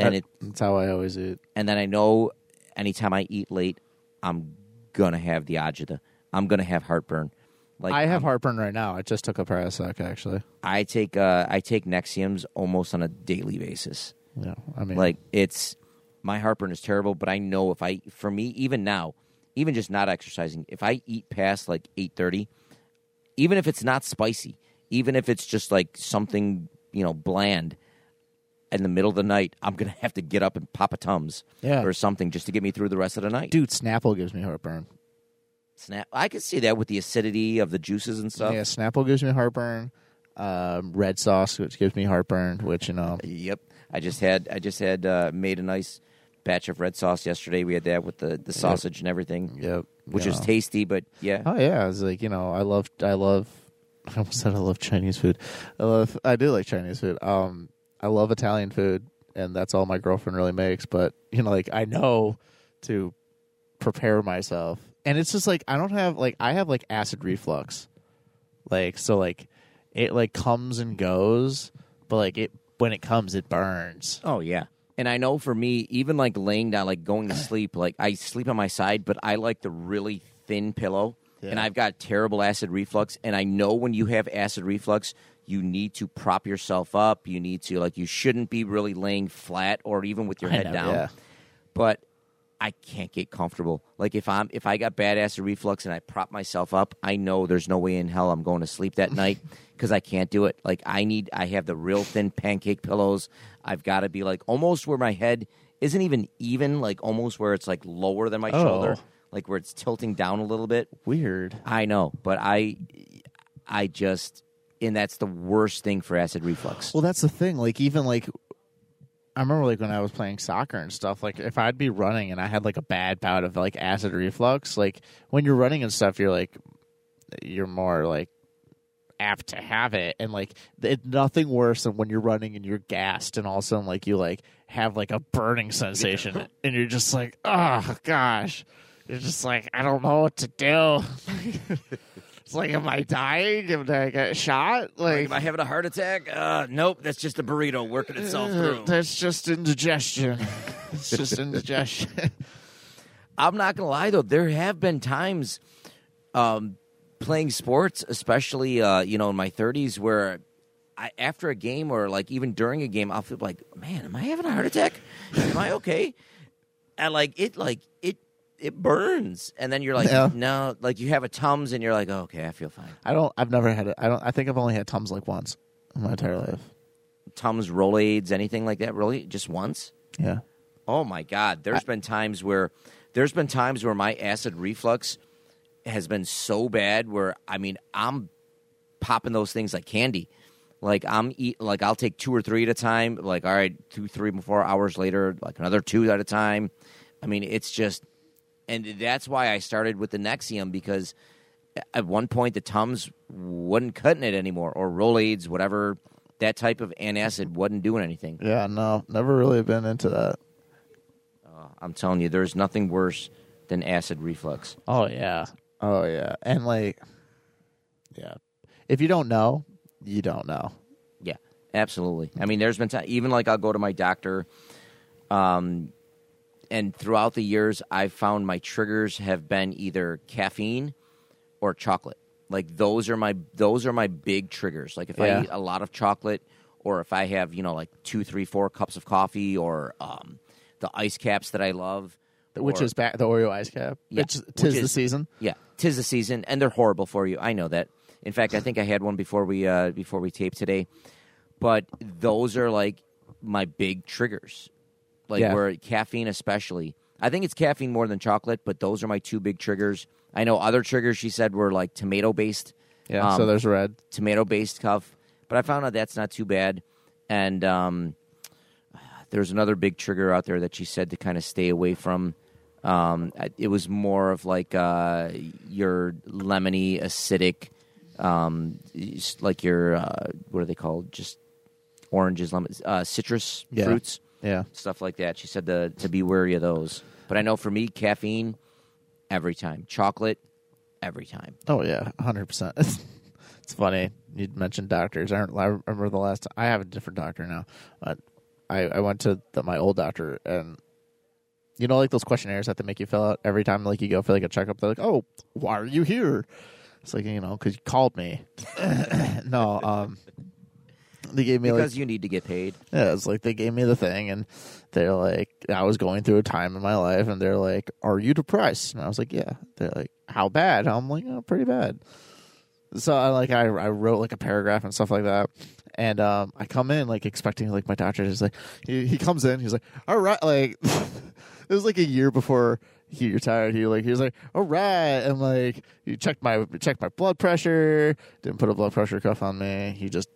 Speaker 1: And it,
Speaker 2: that's how I always eat.
Speaker 1: and then I know anytime I eat late, I'm gonna have the agita. I'm gonna have heartburn. Like
Speaker 2: I have
Speaker 1: I'm-
Speaker 2: heartburn right now. I just took a Prilosec actually.
Speaker 1: I take uh, I take Nexiums almost on a daily basis.
Speaker 2: Yeah, I mean,
Speaker 1: Like it's my heartburn is terrible, but I know if I for me even now, even just not exercising, if I eat past like eight thirty, even if it's not spicy, even if it's just like something you know bland, in the middle of the night, I'm gonna have to get up and pop a tums
Speaker 2: Yeah.
Speaker 1: or something just to get me through the rest of the night.
Speaker 2: dude, Snapple gives me heartburn.
Speaker 1: Snap! I can see that with the acidity of the juices and stuff.
Speaker 2: Yeah, Snapple gives me heartburn. Um, red sauce, which gives me heartburn, which you know,
Speaker 1: Yep. I just had I just had uh, made a nice batch of red sauce yesterday. We had that with the, the sausage and everything,
Speaker 2: yep,
Speaker 1: which is tasty. But yeah,
Speaker 2: Oh yeah, it's like you know, I love, I love. I almost said I love Chinese food. I love, I do like Chinese food. Um, I love Italian food, and that's all my girlfriend really makes. But you know, like I know to prepare myself, and it's just like I don't have like I have like acid reflux, like so like it like comes and goes, but like it when it comes, it burns.
Speaker 1: Oh yeah. And I know for me, even like laying down, like going to sleep, like I sleep on my side, but I like the really thin pillow.
Speaker 2: Yeah.
Speaker 1: And I've got terrible acid reflux. And I know when you have acid reflux, you need to prop yourself up. You need to like you shouldn't be really laying flat or even with your
Speaker 2: I
Speaker 1: head
Speaker 2: know,
Speaker 1: down.
Speaker 2: yeah.
Speaker 1: But I can't get comfortable. Like if I'm if I got bad acid reflux and I prop myself up, I know there's no way in hell I'm going to sleep that night because I can't do it. Like I need I have the real thin pancake pillows. I've got to be like almost where my head isn't even even, like almost where it's like lower than my
Speaker 2: Oh.
Speaker 1: shoulder, like where it's tilting down a little bit.
Speaker 2: Weird.
Speaker 1: I know, but I I just and that's the worst thing for acid reflux.
Speaker 2: Well, that's the thing. Like even like I remember like when I was playing soccer and stuff. Like if I'd be running and I had like a bad bout of like acid reflux, like when you're running and stuff, you're like you're more like apt to have it and like it, nothing worse than when you're running and you're gassed and all of a sudden like you like have like a burning sensation and you're just like oh gosh you're just like i don't know what to do it's like am i dying am i get shot like
Speaker 1: Am I having a heart attack? Uh, nope, that's just a burrito working itself through.
Speaker 2: That's just indigestion. it's just indigestion.
Speaker 1: I'm not gonna lie though, there have been times um, playing sports, especially uh, you know in my 30s, where I, after a game or like even during a game, I'll feel like, man, am I having a heart attack? am I okay? And like it, like it, it burns, and then you're like,
Speaker 2: Yeah.
Speaker 1: no, like you have a tums, and you're like, oh, okay, I feel fine.
Speaker 2: I don't. I've never had it. I don't. I think I've only had tums like once in my entire life.
Speaker 1: Tums, Rolaids, anything like that? Really, just once?
Speaker 2: Yeah.
Speaker 1: Oh my God! There's been times where there's been times where my acid reflux has been so bad where I mean I'm popping those things like candy. Like I'm eat like I'll take two or three at a time. Like all right, two, three, four hours later, like another two at a time. I mean, it's just, and that's why I started with the Nexium because at one point the Tums wasn't cutting it anymore, or Rolaids, whatever. That type of antacid wasn't doing anything.
Speaker 2: Yeah. No. Never really been into that.
Speaker 1: I'm telling you, there's nothing worse than acid reflux.
Speaker 2: Oh yeah. Oh yeah. And like, yeah. If you don't know, you don't know.
Speaker 1: Yeah, absolutely. I mean, there's been time, even like I'll go to my doctor, um, and throughout the years, I've found my triggers have been either caffeine or chocolate. Like those are my those are my big triggers. Like if
Speaker 2: Yeah.
Speaker 1: I eat a lot of chocolate, or if I have you know like two, three, four cups of coffee, or um, the ice caps that I love,
Speaker 2: Which
Speaker 1: or-
Speaker 2: is back the Oreo ice cap.
Speaker 1: Yeah,
Speaker 2: It's
Speaker 1: which
Speaker 2: tis the season.
Speaker 1: Yeah, tis the season, and they're horrible for you. I know that. In fact, I think I had one before we uh, before we taped today. But those are like my big triggers, like
Speaker 2: Yeah.
Speaker 1: where caffeine, especially. I think it's caffeine more than chocolate, but those are my two big triggers. I know other triggers she said were like tomato based,
Speaker 2: Yeah.
Speaker 1: Um,
Speaker 2: so there's red.
Speaker 1: tomato based cuff, but I found out that's not too bad. And um, there's another big trigger out there that she said to kind of stay away from. Um, it was more of like uh, your lemony, acidic, um, like your uh, what are they called? Just oranges, lemons, uh, citrus
Speaker 2: Yeah.
Speaker 1: fruits,
Speaker 2: Yeah.
Speaker 1: stuff like that. She said to to be wary of those. But I know for me, caffeine every time, chocolate every time.
Speaker 2: Oh yeah, hundred percent. It's funny you mentioned doctors. I, don't- I remember the last. Time, I have a different doctor now, but I, I went to the, my old doctor, and you know, like those questionnaires that they make you fill out every time, like you go for like a checkup. They're like, "Oh, why are you here?" It's like you know, because you called me. no, um, they gave me like
Speaker 1: Because you need to get paid.
Speaker 2: yeah, it's like they gave me the thing, and they're like, I was going through a time in my life, and they're like, "Are you depressed?" And I was like, "Yeah." They're like, "How bad?" I'm like, "Oh, pretty bad." So I like I I wrote like a paragraph and stuff like that, and um, I come in like expecting like my doctor is like he he comes in, he's like, "All right," like it was like a year before he retired. He like he was like, "All right," and like he checked my checked my blood pressure, didn't put a blood pressure cuff on me. He just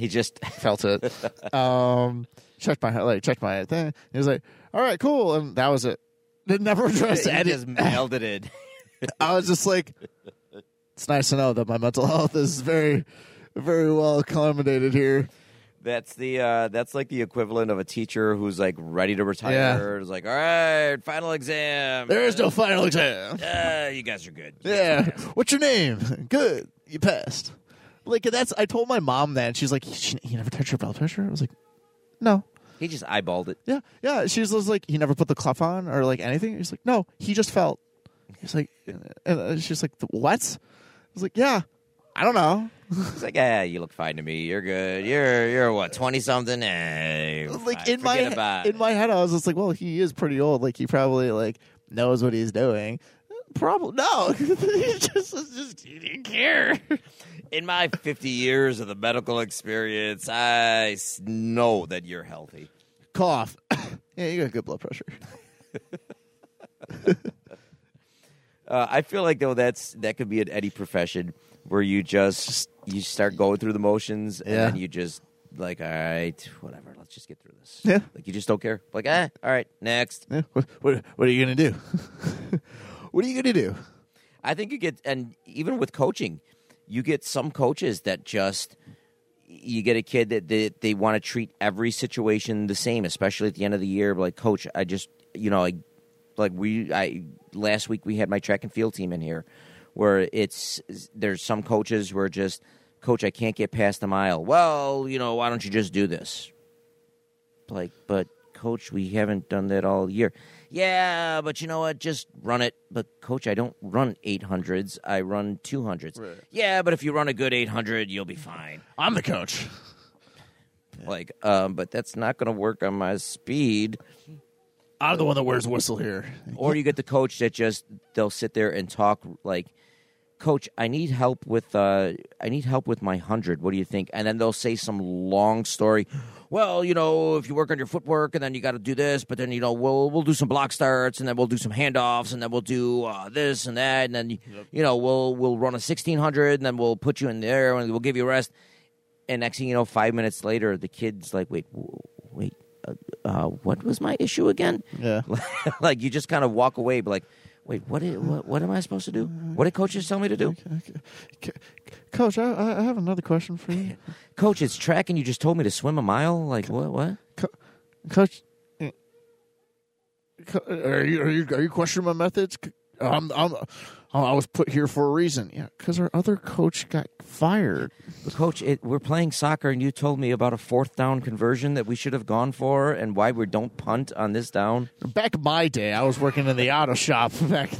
Speaker 1: He just
Speaker 2: felt it. um, checked my like checked my thing. He was like, "All right, cool," and that was it. It never addressed
Speaker 1: he
Speaker 2: any.
Speaker 1: just mailed it in.
Speaker 2: I was just like, "It's nice to know that my mental health is very, very well accommodated here."
Speaker 1: That's the uh, that's like the equivalent of a teacher who's like ready to retire. It's like, all right, final exam.
Speaker 2: There is no final exam.
Speaker 1: Uh, you guys are good.
Speaker 2: Yeah. What's your name? Good. You passed. Like that's. I told my mom that, and she's like, "You you never touched your blood pressure?" I was like, "No."
Speaker 1: He just eyeballed it.
Speaker 2: Yeah, yeah. She was like, he never put the cuff on or like anything. He's like, no, he just felt. He's like, and uh, she's like, what? I was like, yeah, I don't know.
Speaker 1: He's like, "Yeah, you look fine to me. You're good. You're you're what twenty something. Eh,
Speaker 2: Like
Speaker 1: fine.
Speaker 2: in my
Speaker 1: Forget about
Speaker 2: in my head, I was just like, well, he is pretty old. Like he probably like knows what he's doing. Probably no. he just just he didn't care.
Speaker 1: In my fifty years of the medical experience, I know that you're healthy.
Speaker 2: Cough. yeah, you got good blood pressure.
Speaker 1: Uh, I feel like though that's that could be an any profession where you just you start going through the motions and
Speaker 2: Yeah.
Speaker 1: then you just like all right whatever let's just get through this
Speaker 2: Yeah.
Speaker 1: like you just don't care like ah all right next
Speaker 2: Yeah. What, what what are you gonna do? what are you gonna do?
Speaker 1: I think you get and even with coaching you get some coaches that just you get a kid that they, they want to treat every situation the same especially at the end of the year like coach I just you know like like we I last week we had my track and field team in here where it's there's some coaches who are just coach I can't get past the mile. Well, you know, why don't you just do this? Like, but coach, we haven't done that all year. Yeah, but you know what? Just run it. But coach, I don't run 800s. I run 200s. Yeah, but if you run a good 800, you'll be fine.
Speaker 2: I'm the coach.
Speaker 1: Like, um, but that's not going to work on my speed.
Speaker 2: I'm the one that wears whistle here.
Speaker 1: Or you get the coach that just they'll sit there and talk like, "Coach, I need help with uh, I need help with my hundred. What do you think?" And then they'll say some long story. Well, you know, if you work on your footwork, and then you got to do this, but then you know we'll we'll do some block starts, and then we'll do some handoffs, and then we'll do uh, this and that, and then you, you know we'll we'll run a sixteen hundred, and then we'll put you in there, and we'll give you a rest. And next thing you know, five minutes later, the kid's like, "Wait, wait, uh, uh, what was my issue again?"
Speaker 2: Yeah.
Speaker 1: like you just kind of walk away, but like, wait, what, what? What am I supposed to do? What did coaches tell me to do?
Speaker 2: C- Coach, I, I have another question for you.
Speaker 1: Coach, it's track, and you just told me to swim a mile. Like what? What?
Speaker 2: Coach, eh, are you are you are you questioning my methods? C- I'm I'm I was put here for a reason. Yeah, because our other coach got fired.
Speaker 1: But coach, it, we're playing soccer, and you told me about a fourth down conversion that we should have gone for, and why we don't punt on this down.
Speaker 2: Back in my day, I was working in the auto shop back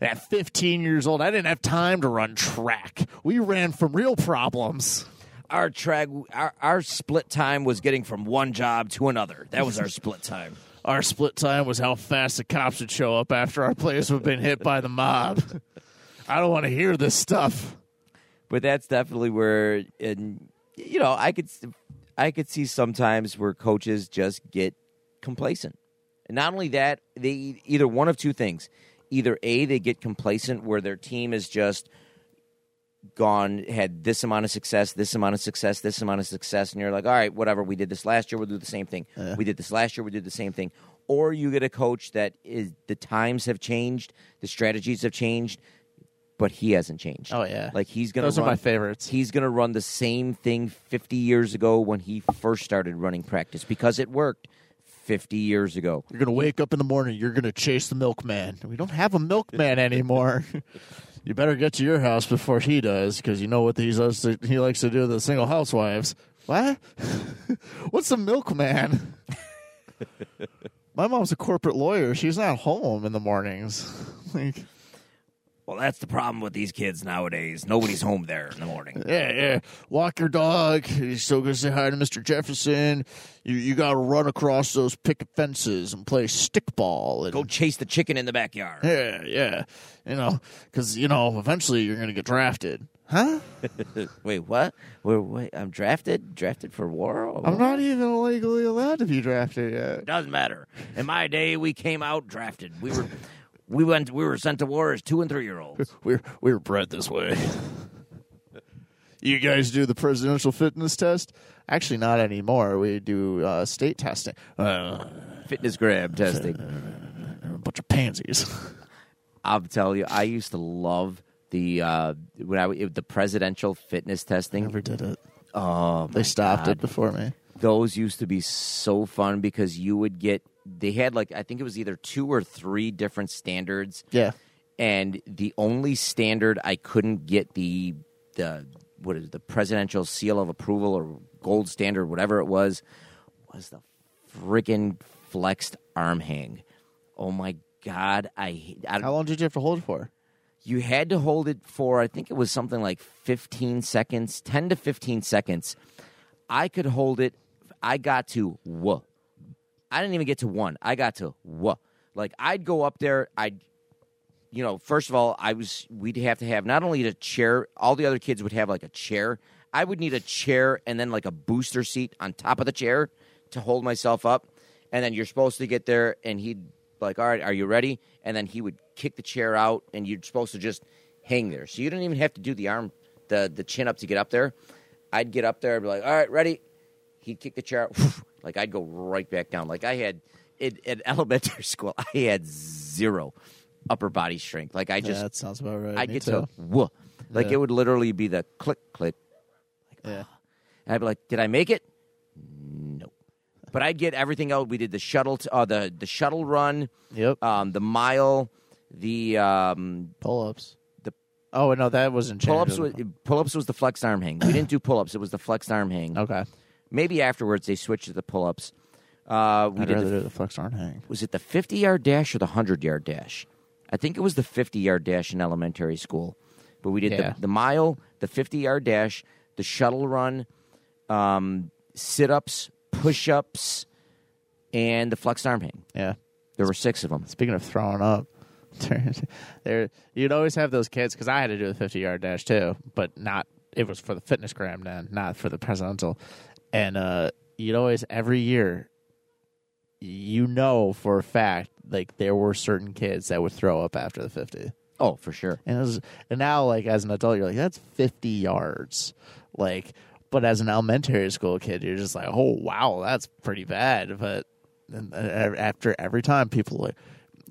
Speaker 2: at 15 years old. I didn't have time to run track. We ran from real problems.
Speaker 1: Our track, our, our split time was getting from one job to another. That was our split time.
Speaker 2: Our split time was how fast the cops would show up after our players have been hit by the mob. I don't want to hear this stuff.
Speaker 1: but that's definitely where and you know i could i could see sometimes where coaches just get complacent. And not only that they either one of two things. Either a they get complacent where their team is just gone had this amount of success this amount of success this amount of success and you're like all right whatever we did this last year we'll do the same thing. We did this last year we did the same thing. Or you get a coach that is the times have changed the strategies have changed but he hasn't changed
Speaker 2: Oh, yeah.
Speaker 1: like he's gonna
Speaker 2: Those are my favorites.
Speaker 1: he's going to run the same thing 50 years ago when he first started running practice because it worked 50 years ago.
Speaker 2: You're gonna wake up in the morning. You're gonna chase the milkman. We don't have a milkman anymore. you better get to your house before he does, because you know what he does. To, he likes to do to the single housewives. What? What's a milkman? My mom's a corporate lawyer. She's not home in the mornings. like,
Speaker 1: Well, that's the problem with these kids nowadays. Nobody's home there in the morning.
Speaker 2: yeah, yeah. Walk your dog. You're still gonna say hi to Mr. Jefferson. You you gotta run across those picket fences and play stickball. And
Speaker 1: Go chase the chicken in the backyard.
Speaker 2: Yeah, yeah. You know, because, you know, eventually you're going to get drafted. Huh?
Speaker 1: Wait, what? Wait, wait, I'm drafted? Drafted for war?
Speaker 2: I'm not even legally allowed to be drafted yet.
Speaker 1: Doesn't matter. In my day, we came out drafted. We were, we went, we were sent to war as two and three year olds.
Speaker 2: We're, we're bred this way. you guys do the presidential fitness test? Actually, not anymore. We do uh, state testing. Uh,
Speaker 1: FitnessGram testing.
Speaker 2: a bunch of pansies.
Speaker 1: I'll tell you, I used to love the uh, when I the presidential fitness testing.
Speaker 2: Never did it.
Speaker 1: Oh,
Speaker 2: They stopped
Speaker 1: God.
Speaker 2: it before me.
Speaker 1: those used to be so fun because you would get they had like I think it was either two or three different standards
Speaker 2: Yeah.
Speaker 1: and the only standard I couldn't get the the what is it, the presidential seal of approval or gold standard whatever it was was the freaking flexed arm hang. Oh my god, I, I
Speaker 2: How long did you have to hold it for?
Speaker 1: you had to hold it for I think it was something like 15 seconds, 10 to 15 seconds. I could hold it. I got to wha. I didn't even get to one. I got to what? Like I'd go up there. I'd, you know, first of all, I was. We'd have to have not only a chair. All the other kids would have like a chair. I would need a chair and then like a booster seat on top of the chair to hold myself up. And then you're supposed to get there, and he'd like, "All right, are you ready?" And then he would kick the chair out, and you're supposed to just hang there. So you didn't even have to do the arm, the the chin up to get up there. I'd get up there, I'd be like, "All right, ready." He'd kick the chair out, like I'd go right back down. Like I had in, in elementary school, I had zero upper body strength. Like I just,
Speaker 2: yeah, that sounds about right.
Speaker 1: I'd get
Speaker 2: too.
Speaker 1: to whoa. Like
Speaker 2: Yeah.
Speaker 1: it would literally be the click click.
Speaker 2: Yeah.
Speaker 1: And I'd be like, "Did I make it?" No. But I'd get everything out. We did the shuttle, t- uh, the the shuttle run,
Speaker 2: Yep.
Speaker 1: um, the mile, the um,
Speaker 2: pull ups.
Speaker 1: the-
Speaker 2: Oh no, that wasn't
Speaker 1: pull ups. Was, pull ups was the flexed arm hang. We didn't do pull ups. It was the flexed arm hang.
Speaker 2: Okay.
Speaker 1: Maybe afterwards they switched to the pull ups. Uh, we
Speaker 2: I'd
Speaker 1: did
Speaker 2: rather
Speaker 1: the,
Speaker 2: do the flex arm hang.
Speaker 1: was it the fifty yard dash or the hundred yard dash? I think it was the fifty yard dash in elementary school. But we did
Speaker 2: Yeah.
Speaker 1: the, the mile, the fifty yard dash, the shuttle run, um, sit ups, push ups, and the flex arm hang.
Speaker 2: Yeah.
Speaker 1: There were six of them.
Speaker 2: Speaking of throwing up, there you'd always have those kids because I had to do the fifty yard dash too, but not. It was for the FitnessGram then, not for the presidential. And uh, you'd always every year, you know for a fact, like there were certain kids that would throw up after the fifty.
Speaker 1: Oh, for sure.
Speaker 2: And it was, and now like as an adult, you're like that's fifty yards, like. But as an elementary school kid, you're just like, oh wow, that's pretty bad. But and, uh, after every time, people like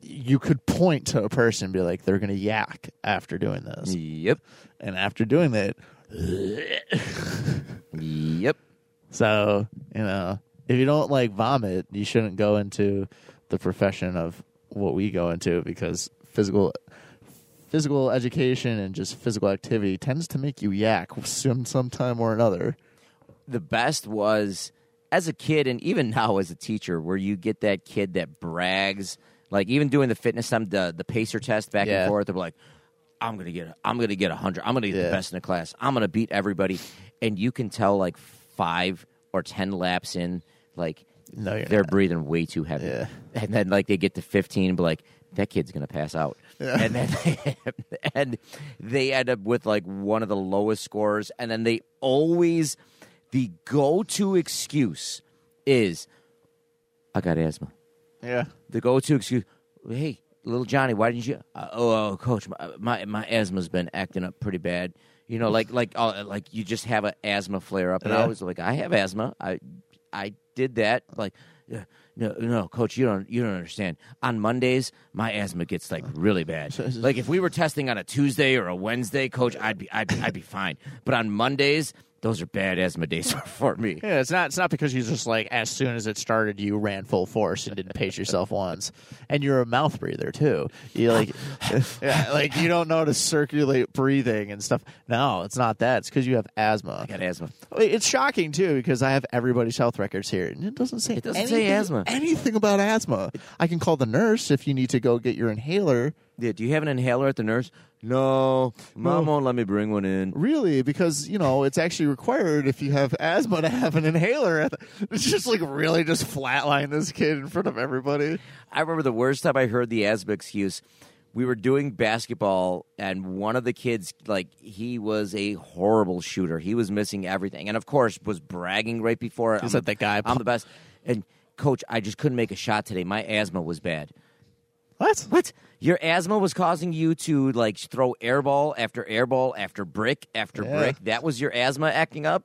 Speaker 2: you could point to a person and be like, they're gonna yak after doing this,
Speaker 1: Yep.
Speaker 2: and after doing that,
Speaker 1: Yep.
Speaker 2: So you know, if you don't like vomit, you shouldn't go into the profession of what we go into because physical physical education and just physical activity tends to make you yak some sometime or another.
Speaker 1: the best was as a kid and even now as a teacher where you get that kid that brags like even doing the fitness time the, the pacer test back
Speaker 2: Yeah.
Speaker 1: and forth they're like i'm gonna get i'm gonna get a 100 i'm gonna get
Speaker 2: Yeah.
Speaker 1: the best in the class i'm gonna beat everybody and you can tell like five or ten laps in like
Speaker 2: No,
Speaker 1: they're
Speaker 2: not.
Speaker 1: breathing way too heavy
Speaker 2: Yeah.
Speaker 1: and then like they get to 15 but like that kid's gonna pass out and then they, and they end up with like one of the lowest scores and then they always the go-to excuse is i got asthma
Speaker 2: Yeah.
Speaker 1: the go-to excuse hey little johnny why didn't you uh, oh, oh coach my, my my asthma's been acting up pretty bad you know like like uh, like you just have an asthma flare up and i
Speaker 2: Yeah.
Speaker 1: was like i have asthma. I i did that like "Yeah, no no coach you don't you don't understand. On mondays my asthma gets like really bad. Like if we were testing on a tuesday or a wednesday coach i'd be i'd, I'd be fine. But on mondays those are bad asthma days for me
Speaker 2: Yeah, it's not. It's not because you just like as soon as it started, you ran full force and didn't pace yourself once, and you're a mouth breather too. You like, yeah, like you don't know how to circulate breathing and stuff. No, it's not that. It's because you have asthma.
Speaker 1: i got asthma
Speaker 2: It's shocking too because I have everybody's health records here, and it doesn't say
Speaker 1: It doesn't say asthma.
Speaker 2: anything about asthma. I can call the nurse if you need to go get your inhaler.
Speaker 1: Yeah do you have an inhaler at the nurse no mom won't let me bring one in
Speaker 2: Really, because you know it's actually required if you have asthma to have an inhaler. It's just like really just flatline this kid in front of everybody.
Speaker 1: I remember the worst time I heard the asthma excuse. We were doing basketball, and one of the kids, like, he was a horrible shooter. He was missing everything, and of course, was bragging right before.
Speaker 2: Is that the guy-
Speaker 1: I'm the best. And coach, I just couldn't make a shot today. My asthma was bad.
Speaker 2: What?
Speaker 1: What? Your asthma was causing you to like throw airball after airball after brick after
Speaker 2: Yeah.
Speaker 1: brick. That was your asthma acting up.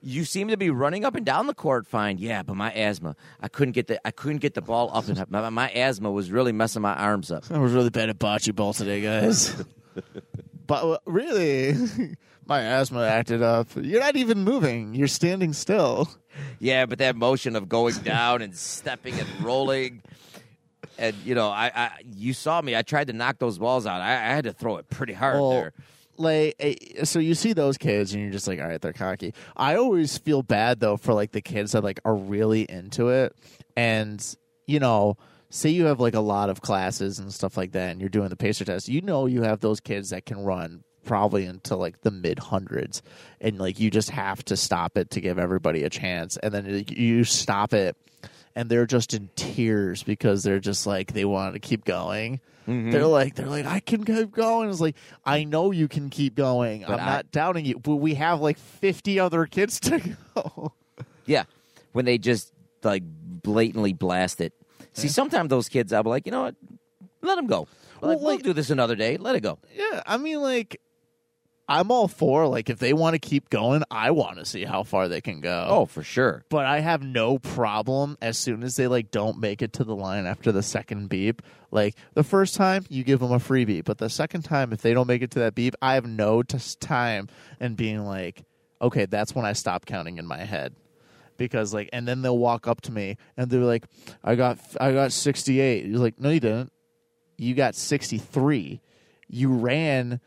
Speaker 1: You seem to be running up and down the court fine. Yeah, but my asthma, I couldn't get the I couldn't get the ball up and up. My, my asthma was really messing my arms up.
Speaker 2: I was really bad at bocce ball today, guys. but uh, really, my asthma acted up. You're not even moving. You're standing still.
Speaker 1: Yeah, but that motion of going down and stepping and rolling, and you know, I, I you saw me. I tried to knock those balls out. I, I had to throw it pretty hard
Speaker 2: Well,
Speaker 1: there.
Speaker 2: like eh, so you see those kids and you're just like all right they're cocky i always feel bad though for like the kids that like are really into it and you know say you have like a lot of classes and stuff like that and you're doing the pacer test you know you have those kids that can run probably into like the mid hundreds and like you just have to stop it to give everybody a chance and then you stop it and they're just in tears because they're just like they want to keep going mm-hmm. they're like they're like I can keep going. It's like I know you can keep going.
Speaker 1: But
Speaker 2: I'm
Speaker 1: I-
Speaker 2: not doubting you, but we have like 50 other kids to go.
Speaker 1: Yeah, when they just like blatantly blast it. See, sometimes those kids, I'll be like, you know what? Let them go.
Speaker 2: Well,
Speaker 1: Like, we'll
Speaker 2: like-
Speaker 1: do this another day. Let it go.
Speaker 2: yeah, I mean like I'm all for like if they want to keep going, I want to see how far they can go.
Speaker 1: Oh, for sure.
Speaker 2: but I have no problem as soon as they like don't make it to the line after the second beep. Like the first time, you give them a free beep, but the second time, if they don't make it to that beep, I have no t- time and being like, okay, that's when I stop counting in my head. Because like, and then they'll walk up to me and they're like, "I got, I got sixty eight. You're like, "No, you didn't. You got sixty three. You ran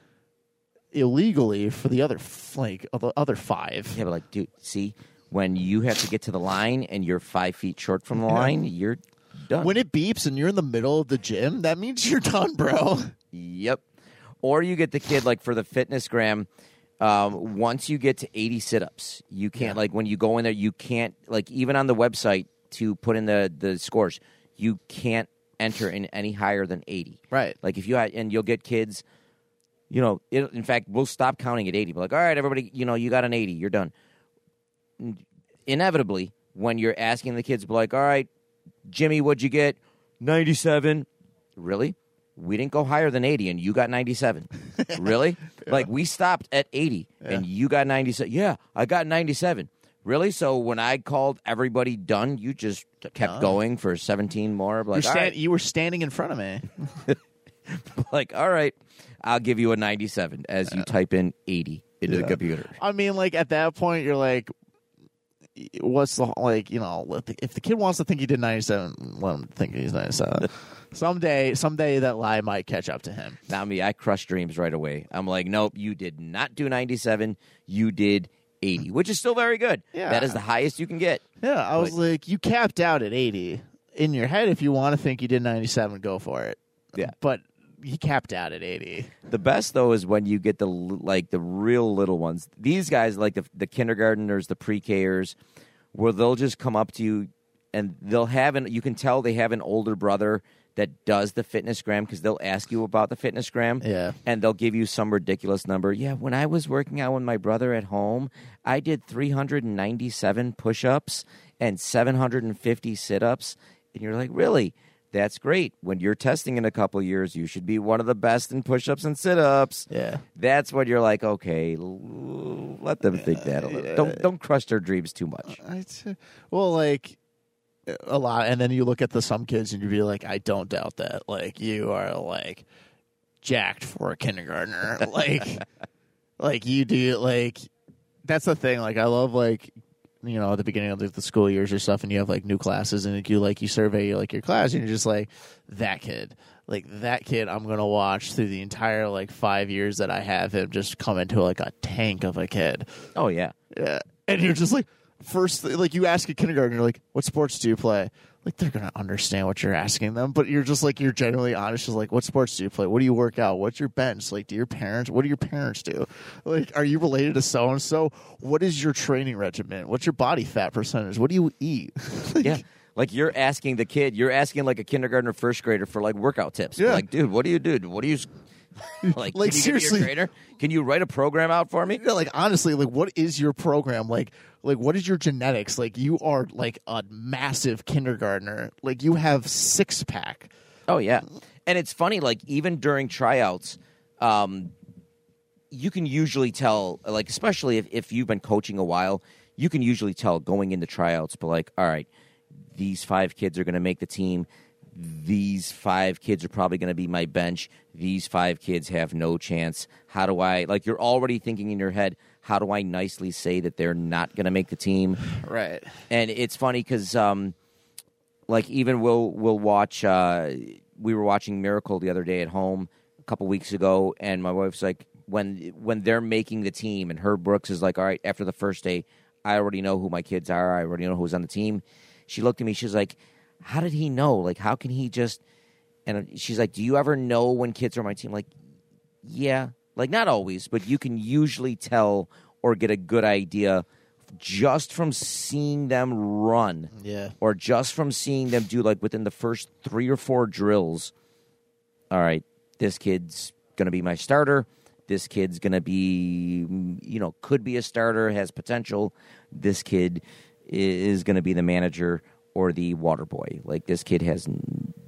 Speaker 2: illegally for the other f- like the other five.
Speaker 1: Yeah, but like, dude, see, when you have to get to the line and you're five feet short from the line, you're done.
Speaker 2: When it beeps and you're in the middle of the gym, that means you're done, bro.
Speaker 1: Yep. Or you get the kid like for the FitnessGram, Um, once you get to 80 sit-ups, you can't like when you go in there, you can't like even on the website to put in the the scores, you can't enter in any higher than 80.
Speaker 2: Right.
Speaker 1: Like if you had, and you'll get kids, you know, it, in fact, we'll stop counting at 80. But like, all right, everybody, you know, you got an 80, you're done. Inevitably, when you're asking the kids, be like, all right, Jimmy, what'd you get? 97. Really? We didn't go higher than 80 and you got 97. really? Like we stopped at 80 and you got 97. Yeah, I got 97. Really? So when I called everybody done, you just kept going for 17 more? Like, all right.
Speaker 2: You were standing in front of me.
Speaker 1: like, all right, I'll give you a 97 as you type in 80 into the computer.
Speaker 2: I mean, like at that point, you're like, what's the like? You know, let the- if the kid wants to think he did 97, let him think he's 97. someday, someday that lie might catch up to him.
Speaker 1: Not me. I crush dreams right away. I'm like, nope, you did not do 97. You did 80, which is still very good.
Speaker 2: Yeah.
Speaker 1: That is the highest you can get.
Speaker 2: Yeah, I was like, you capped out at 80. In your head, if you want to think you did 97, go for it.
Speaker 1: Yeah.
Speaker 2: But he capped out at 80.
Speaker 1: The best though is when you get the like the real little ones. These guys like the the kindergarteners, the pre-Kers, where they'll just come up to you and they'll have an you can tell they have an older brother that does the FitnessGram because they'll ask you about the FitnessGram.
Speaker 2: Yeah.
Speaker 1: And they'll give you some ridiculous number. Yeah, when I was working out with my brother at home, I did 397 push-ups and 750 sit-ups. And you're like, "Really?" That's great. When you're testing in a couple years, you should be one of the best in push-ups and sit-ups.
Speaker 2: Yeah.
Speaker 1: That's when you're like, okay, l- let them think that a little. Don't don't crush their dreams too much.
Speaker 2: Uh, I t- uh, well, like uh, a lot, and then you look at the some kids and you be like, I don't doubt that. Like you are like jacked for a kindergartner. like, like you do. Like that's the thing. Like I love like you know at the beginning of the, the school years or stuff, and you have like new classes, and you like you survey like your class, and you're just like that kid. Like that kid, I'm gonna watch through the entire like five years that I have him just come into like a tank of a kid.
Speaker 1: Oh yeah,
Speaker 2: Yeah. And you're just like, first, like, you ask a kindergartner, like, what sports do you play? Like, they're to understand what you're asking them, but you're just like, you're genuinely honest. Just like, what sports do you play? What do you work out? What's your bench? Like, do your parents, what do your parents do? Like, are you related to so and so? What is your training regimen? What's your body fat percentage? What do you eat?
Speaker 1: yeah. Like you're asking the kid, you're asking like a kindergartner, first grader for like workout tips.
Speaker 2: Yeah.
Speaker 1: Like, dude, what do you do? What do you? Like,
Speaker 2: Like,
Speaker 1: can
Speaker 2: seriously.
Speaker 1: give your trainer? Can you write a program out for me?
Speaker 2: Yeah, like honestly, like what is your program? Like like what is your genetics? Like you are like a massive kindergartner. Like you have six pack.
Speaker 1: Oh yeah, and it's funny. Like even during tryouts, um, you can usually tell. Like especially if, if you've been coaching a while, you can usually tell going into tryouts. But like, all right, these five kids are going to make the team. These five kids are probably going to be my bench. These five kids have no chance. How do I like? You're already thinking in your head. How do I nicely say that they're not going to make the team?
Speaker 2: Right.
Speaker 1: and it's funny because um like even we'll we'll watch uh we were watching miracle the other day at home a couple weeks ago and my wife's like when when they're making the team and herb brooks is like all right after the first day i already know who my kids are i already know who's on the team she looked at me she's like how did he know like how can he just and she's like do you ever know when kids are on my team like yeah like not always but you can usually tell or get a good idea just from seeing them run.
Speaker 2: Yeah.
Speaker 1: or just from seeing them do like within the first three or four drills all right this kid's gonna be my starter. This kid's gonna be mm, you know could be a starter has potential. This kid is gonna be the manager or the water boy. Like this kid has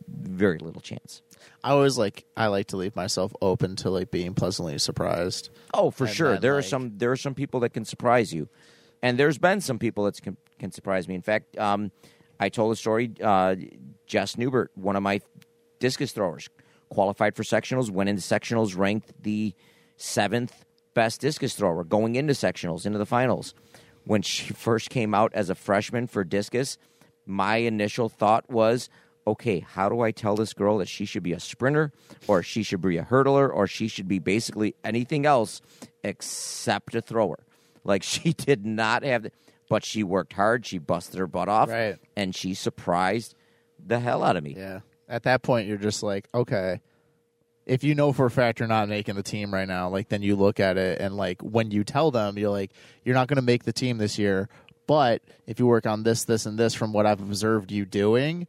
Speaker 1: very little chance
Speaker 2: I always like I like to leave myself open to like being pleasantly surprised.
Speaker 1: Oh, for
Speaker 2: And
Speaker 1: sure.
Speaker 2: then,
Speaker 1: There are some there are some people that can surprise you, and there's been some people that can, can surprise me. In fact, um, I told a story. Uh, Jess Newbert, one of my discus throwers, qualified for sectionals, went into sectionals, ranked the seventh best discus thrower going into sectionals, into the finals. When she first came out as a freshman for discus, my initial thought was, okay, how do I tell this girl that she should be a sprinter or she should be a hurdler or she should be basically anything else except a thrower? Like she did not have the, but she worked hard, she busted her butt off,
Speaker 2: Right.
Speaker 1: and she surprised the hell out of me.
Speaker 2: Yeah. At that point, you're just like, okay, if you know for a fact you're not making the team right now, like then you look at it and like when you tell them you're like you're not going to make the team this year, but if you work on this, this, and this from what I've observed you doing,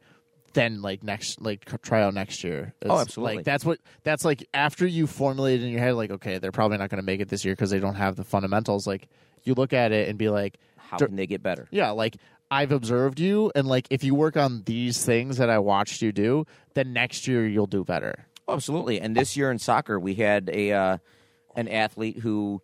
Speaker 2: then like next like try out next year.
Speaker 1: Oh, absolutely.
Speaker 2: Like that's what that's like after you formulate in your head like okay they're probably not going to make it this year because they don't have the fundamentals. Like you look at it and be like
Speaker 1: How can they get better?
Speaker 2: yeah like I've observed you and like if you work on these things that I watched you do, then next year you'll do better.
Speaker 1: Oh, absolutely. And this year in soccer, we had a uh, an athlete who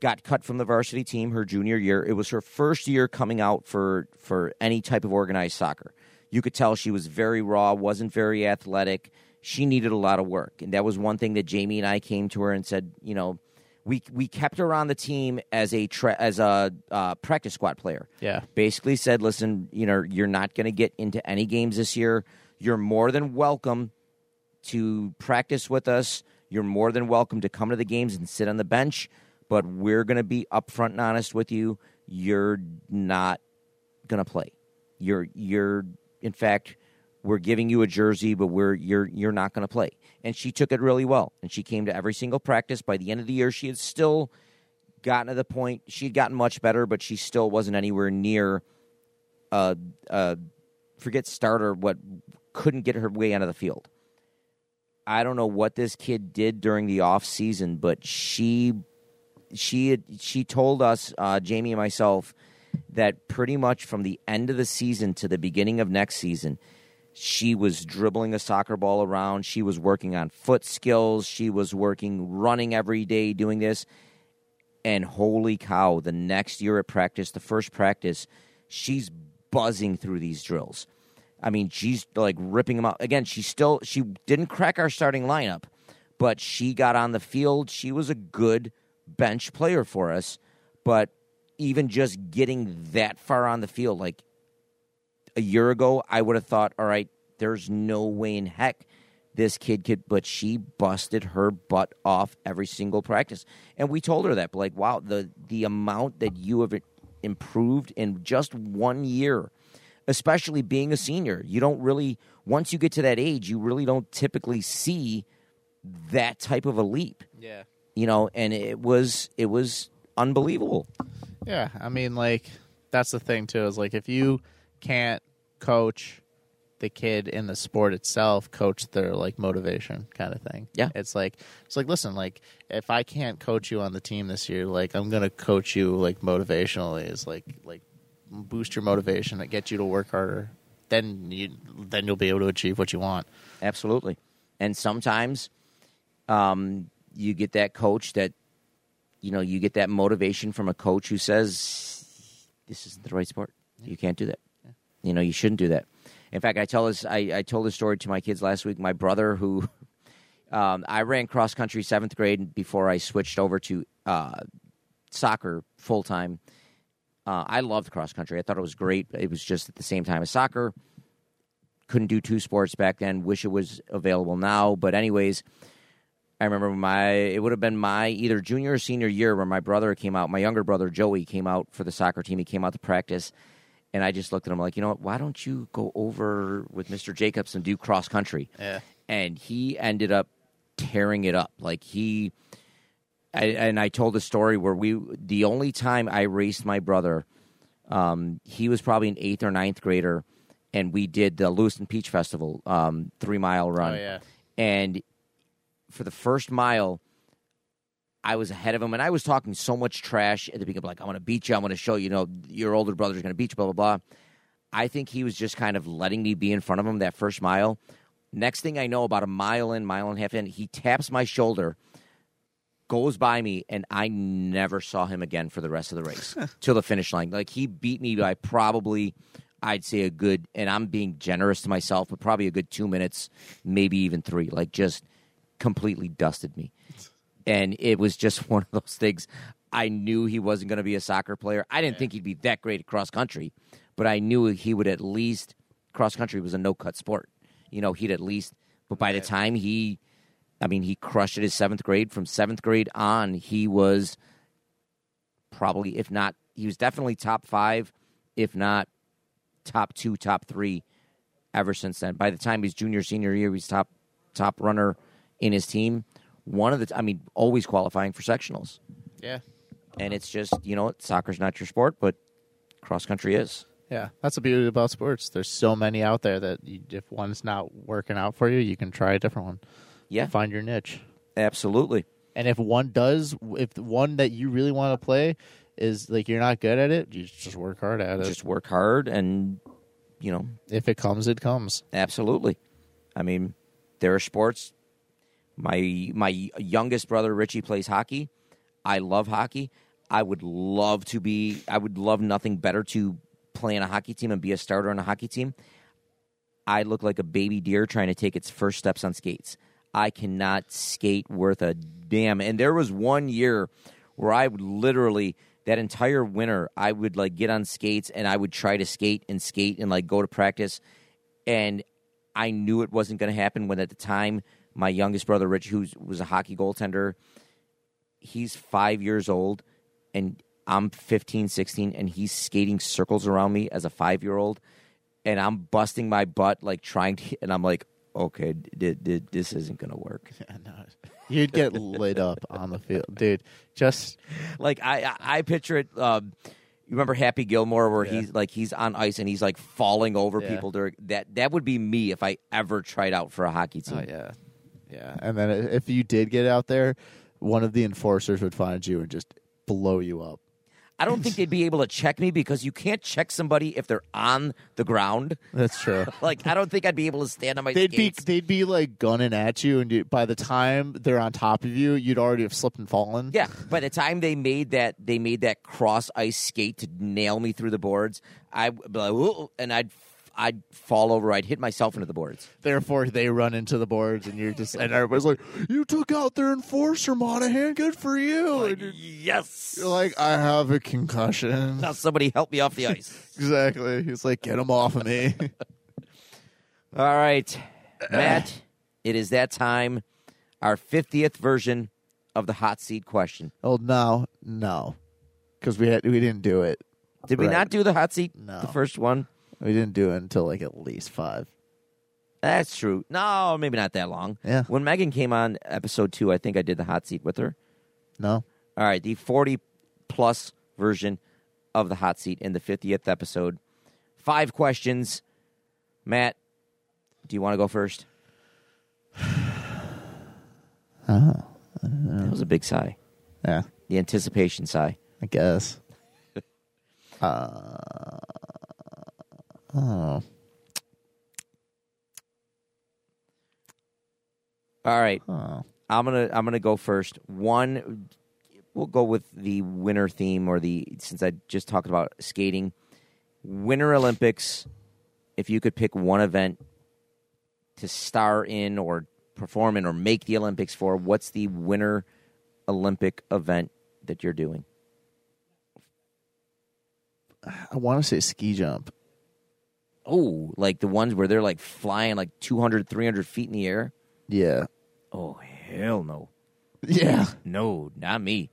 Speaker 1: got cut from the varsity team her junior year. It was her first year coming out for for any type of organized soccer. You could tell she was very raw, wasn't very athletic. She needed a lot of work, and that was one thing that Jamie and I came to her and said, you know, we we kept her on the team as a tra- as a uh, practice squad player
Speaker 2: Yeah.
Speaker 1: basically said, listen, you know, you're not going to get into any games this year. You're more than welcome to practice with us. You're more than welcome to come to the games and sit on the bench, but we're going to be upfront and honest with you. You're not going to play. You're you're in fact we're giving you a jersey, but we're you're you're not going to play. And she took it really well, and she came to every single practice. By the end of the year, she had still gotten to the point. She'd gotten much better, but she still wasn't anywhere near uh, uh, forget starter, what couldn't get her way out of the field. I don't know what this kid did during the off season, but she she had, she told us, uh, Jamie and myself, that pretty much from the end of the season to the beginning of next season, she was dribbling a soccer ball around. She was working on foot skills. She was working running every day, doing this. And holy cow, the next year at practice, the first practice, she's buzzing through these drills. I mean, she's like ripping them out. Again, she still she didn't crack our starting lineup, but she got on the field. She was a good bench player for us. But even just getting that far on the field, like a year ago, I would have thought, all right, there's no way in heck this kid could, but she busted her butt off every single practice. And we told her that, like, wow, the, the amount that you have improved in just one year, especially being a senior, you don't really, once you get to that age, you really don't typically see that type of a leap,
Speaker 2: Yeah.
Speaker 1: you know, and it was, it was unbelievable.
Speaker 2: Yeah, I mean, like that's the thing too. Is like if you can't coach the kid in the sport itself, coach their like motivation kind of thing.
Speaker 1: Yeah.
Speaker 2: it's like it's like listen, like if I can't coach you on the team this year, like I'm gonna coach you like motivationally. Is like like boost your motivation, and get you to work harder. Then you then you'll be able to achieve what you want.
Speaker 1: Absolutely. And sometimes um, you get that coach that, you know, you get that motivation from a coach who says, this isn't the right sport. You can't do that. You know, you shouldn't do that. In fact, I tell this, I, I told this story to my kids last week. My brother, who um, I ran cross country seventh grade before I switched over to uh, soccer full time. Uh, I loved cross country. I thought it was great. It was just at the same time as soccer couldn't do two sports back then. Wish it was available now. But anyways, I remember my it would have been my either junior or senior year where my brother came out. My younger brother Joey came out for the soccer team. He came out to practice, and I just looked at him like, you know what? Why don't you go over with Mister Jacobs and do cross country?
Speaker 2: Yeah.
Speaker 1: And he ended up tearing it up. Like he. I, and I told a story where we the only time I raced my brother, um, he was probably an eighth or ninth grader, and we did the Lewiston Peach Festival um, three mile run.
Speaker 2: Oh yeah.
Speaker 1: And for the first mile, I was ahead of him, and I was talking so much trash at the beginning, like I'm going to beat you, I'm going to show you, you know, your older brother's going to beat you, blah blah blah. I think he was just kind of letting me be in front of him that first mile. Next thing I know, about a mile in, mile and a half in, he taps my shoulder, goes by me, and I never saw him again for the rest of the race till the finish line. Like he beat me by probably, I'd say a good, and I'm being generous to myself, but probably a good two minutes, maybe even three. Like just completely dusted me, and it was just one of those things. I knew he wasn't going to be a soccer player. I didn't think he'd be that great at cross country, but I knew he would at least cross country was a no cut sport. You know, he'd at least. But by the time he, I mean, he crushed it his seventh grade. From seventh grade on, he was probably, if not, he was definitely top five, if not top two, top three. Ever since then, by the time he's junior, senior year, he's top top runner in his team. One of the, I mean, always qualifying for sectionals,
Speaker 2: Yeah.
Speaker 1: and it's just you know, soccer's not your sport, but cross country is.
Speaker 2: Yeah, that's the beauty about sports. There's so many out there that you, if one's not working out for you, you can try a different one.
Speaker 1: Yeah,
Speaker 2: Find your niche.
Speaker 1: absolutely.
Speaker 2: And if one does, if one that you really want to play is like you're not good at it, you just work hard at it.
Speaker 1: Just work hard, and you know,
Speaker 2: if it comes, it comes.
Speaker 1: Absolutely. I mean, there are sports. My my youngest brother Richie plays hockey. I love hockey. I would love to be. I would love nothing better to play on a hockey team and be a starter on a hockey team. I look like a baby deer trying to take its first steps on skates. I cannot skate worth a damn. And there was one year where I would literally that entire winter I would like get on skates and I would try to skate and skate and like go to practice and I knew it wasn't going to happen when at the time my youngest brother Rich who was a hockey goaltender he's 5 years old and I'm 15 16 and he's skating circles around me as a 5 year old and I'm busting my butt like trying to and I'm like okay d- d- this isn't going to work
Speaker 2: Yeah, no. You'd get lit up on the field, dude. Just
Speaker 1: like I I, I picture it. Um, you remember Happy Gilmore where
Speaker 2: Yeah.
Speaker 1: he's like he's on ice and he's like falling over
Speaker 2: Yeah.
Speaker 1: people during that. That would be me if I ever tried out for a hockey team.
Speaker 2: Oh yeah, yeah. And then if you did get out there, one of the enforcers would find you and just blow you up.
Speaker 1: I don't think they'd be able to check me because you can't check somebody if they're on the ground.
Speaker 2: That's true.
Speaker 1: Like I don't think I'd be able to stand on my
Speaker 2: they'd be they'd be like gunning at you, and you, by the time they're on top of you, you'd already have slipped and fallen.
Speaker 1: yeah, by the time they made that they made that cross ice skate to nail me through the boards, I'd be like, and I'd I'd fall over. I'd hit myself into the boards.
Speaker 2: Therefore, they run into the boards, and you're just and everybody's like, "You took out their enforcer, Monahan. Good for you." You're,
Speaker 1: yes.
Speaker 2: you're like, "I have a concussion."
Speaker 1: Now somebody help me off the ice.
Speaker 2: Exactly. He's like, "Get him off of me."
Speaker 1: All right, Matt, it is that time. Our 50th version of the hot seat question.
Speaker 2: oh no, no, because we had we didn't do it.
Speaker 1: Did we
Speaker 2: Right.
Speaker 1: not do the hot seat?
Speaker 2: No.
Speaker 1: The first one?
Speaker 2: We didn't do it until like at least five.
Speaker 1: That's true. No, maybe not that long.
Speaker 2: Yeah.
Speaker 1: When Megan came on episode two, I think I did the hot seat with her.
Speaker 2: No.
Speaker 1: All right, the 40 plus version of the hot seat in the 50th episode. Five questions. Matt, do you want to go first? Oh. That was a big sigh.
Speaker 2: Yeah.
Speaker 1: The anticipation sigh.
Speaker 2: I guess. uh, oh.
Speaker 1: All right.
Speaker 2: Oh.
Speaker 1: I'm gonna I'm gonna go first. One, we'll go with the winter theme or the since I just talked about skating. Winter Olympics. If you could pick one event to star in or perform in or make the Olympics for, what's the winter Olympic event that you're doing?
Speaker 2: I want to say ski jump.
Speaker 1: Oh, like the ones where they're like flying like 200, 300 feet in the air?
Speaker 2: Yeah.
Speaker 1: Oh, hell no.
Speaker 2: Yeah.
Speaker 1: No, not me.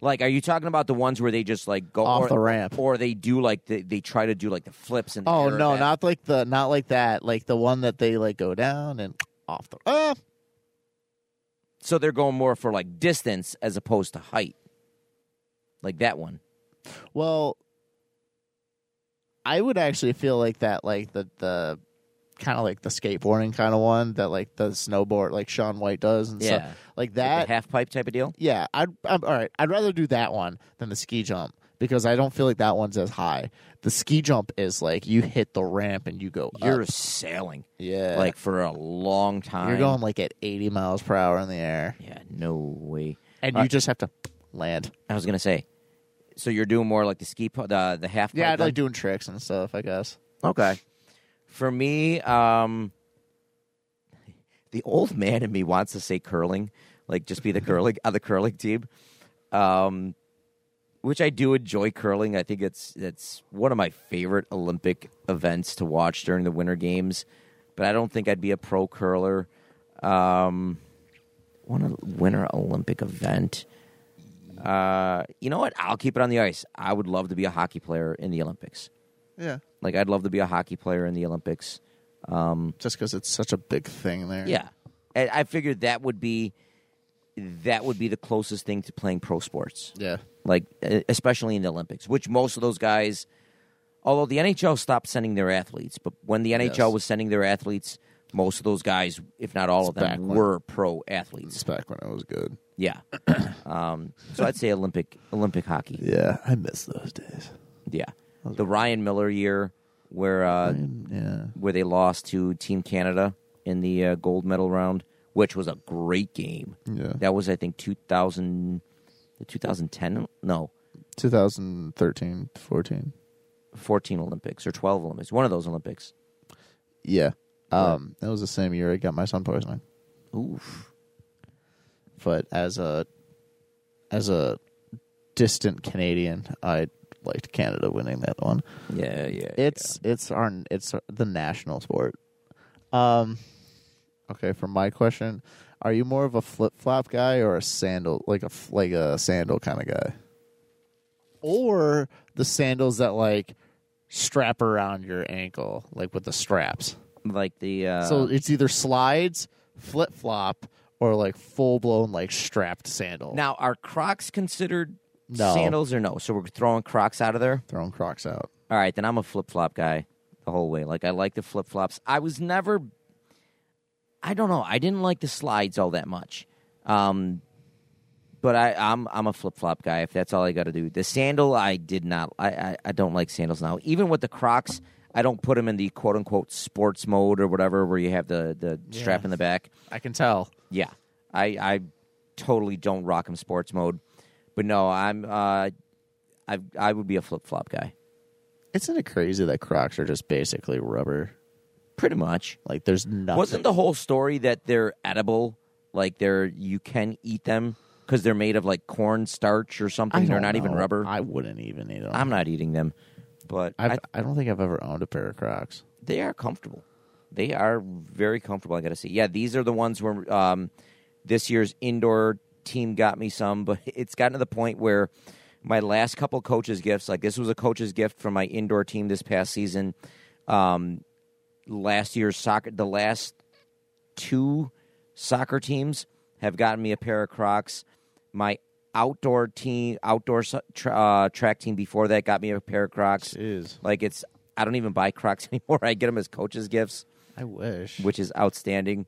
Speaker 1: Like, are you talking about the ones where they just like go
Speaker 2: Off
Speaker 1: or,
Speaker 2: the ramp.
Speaker 1: or they do like the, they try to do like the flips and
Speaker 2: Oh no, not like the not like that. Like the one that they like go down and off the. Ah.
Speaker 1: so they're going more for like distance as opposed to height, like that one.
Speaker 2: Well, I would actually feel like that, like the the kind of like the skateboarding kind of one that like the snowboard, like Shaun White does, and
Speaker 1: Yeah.
Speaker 2: stuff like
Speaker 1: Like
Speaker 2: that.
Speaker 1: the half pipe type of deal.
Speaker 2: yeah, I'd I'm, all right. I'd rather do that one than the ski jump because I don't feel like that one's as high. The ski jump is like you hit the ramp and you go.
Speaker 1: You're
Speaker 2: up.
Speaker 1: sailing
Speaker 2: yeah,
Speaker 1: like for a long time.
Speaker 2: you're going like at 80 miles per hour in the air,
Speaker 1: Yeah, no way.
Speaker 2: and
Speaker 1: Uh,
Speaker 2: you just have to land.
Speaker 1: I was gonna say. So you're doing more like the ski, pu- the the half.
Speaker 2: Yeah,
Speaker 1: pipe
Speaker 2: I'd like doing tricks and stuff. I guess.
Speaker 1: Okay. For me, um, the old man in me wants to say curling, like just be the curling on the curling team, um, which I do enjoy curling. I think it's it's one of my favorite Olympic events to watch during the Winter Games. But I don't think I'd be a pro curler. Um, one Winter Olympic event. Uh, you know what? I'll keep it on the ice. I would love to be a hockey player in the Olympics.
Speaker 2: Yeah,
Speaker 1: Like I'd love to be a hockey player in the Olympics. Um,
Speaker 2: just because it's such a big thing there.
Speaker 1: yeah, And I figured that would be that would be the closest thing to playing pro sports,
Speaker 2: Yeah.
Speaker 1: like especially in the Olympics, which most of those guys. Although the NHL stopped sending their athletes, but when the NHL
Speaker 2: Yes.
Speaker 1: was sending their athletes, most of those guys, if not all of
Speaker 2: back
Speaker 1: them,
Speaker 2: when-
Speaker 1: were pro athletes.
Speaker 2: It's back when it was good.
Speaker 1: Yeah. um, so I'd say Olympic Olympic hockey.
Speaker 2: Yeah, I miss those days.
Speaker 1: Yeah. The Ryan Miller year where uh,
Speaker 2: yeah.
Speaker 1: where they lost to Team Canada in the uh, gold medal round, which was a great game.
Speaker 2: Yeah.
Speaker 1: That was I think 2000 the 2010 no,
Speaker 2: 2013, 14.
Speaker 1: 14 Olympics or 12 Olympics. One of those Olympics.
Speaker 2: Yeah. Um, that was the same year I got my sun poisoning.
Speaker 1: Oof.
Speaker 2: But as a as a distant Canadian, I liked Canada winning that one.
Speaker 1: Yeah, yeah.
Speaker 2: It's it's our it's the national sport. Um, okay. For my question, are you more of a flip flop guy or a sandal like a like a sandal kind of guy, or the sandals that like strap around your ankle like with the straps?
Speaker 1: like the uh,
Speaker 2: so it's either slides, flip flop, or like full blown like strapped sandal.
Speaker 1: Now, are Crocs considered
Speaker 2: No.
Speaker 1: sandals or no? So we're throwing Crocs out of there?
Speaker 2: throwing Crocs out.
Speaker 1: All right, then I'm a flip flop guy the whole way. Like I like the flip flops. I was never I don't know. I didn't like the slides all that much. Um but I, I'm I'm a flip flop guy. If that's all I got to do, the sandal I did not. I, I I don't like sandals now. Even with the Crocs, I don't put them in the quote unquote sports mode or whatever, where you have the the strap in the back.
Speaker 2: I can tell.
Speaker 1: Yeah, I I totally don't rock them sports mode. But no, I'm uh, I I would be a flip flop guy,
Speaker 2: Isn't it crazy that Crocs are just basically rubber?
Speaker 1: pretty much.
Speaker 2: Like there's nothing.
Speaker 1: Wasn't the whole story that they're edible? Like they're you can eat them because they're made of like corn starch or
Speaker 2: I
Speaker 1: something. They're
Speaker 2: don't
Speaker 1: not even rubber.
Speaker 2: I wouldn't even eat them.
Speaker 1: I'm not eating them, but
Speaker 2: I've,
Speaker 1: I,
Speaker 2: I, don't think I've ever owned a pair of Crocs.
Speaker 1: they are comfortable. They are very comfortable. I got to say, yeah, these are the ones where um, this year's indoor team got me some, but it's gotten to the point where my last couple coaches' gifts, like this was a coach's gift from my indoor team this past season. Um, last year's soccer, the last two soccer teams have gotten me a pair of Crocs. My outdoor team, outdoor uh, track team before that got me a pair of Crocs.
Speaker 2: Jeez.
Speaker 1: Like it's, I don't even buy Crocs anymore. I get them as coaches' gifts,
Speaker 2: I wish.
Speaker 1: which is outstanding.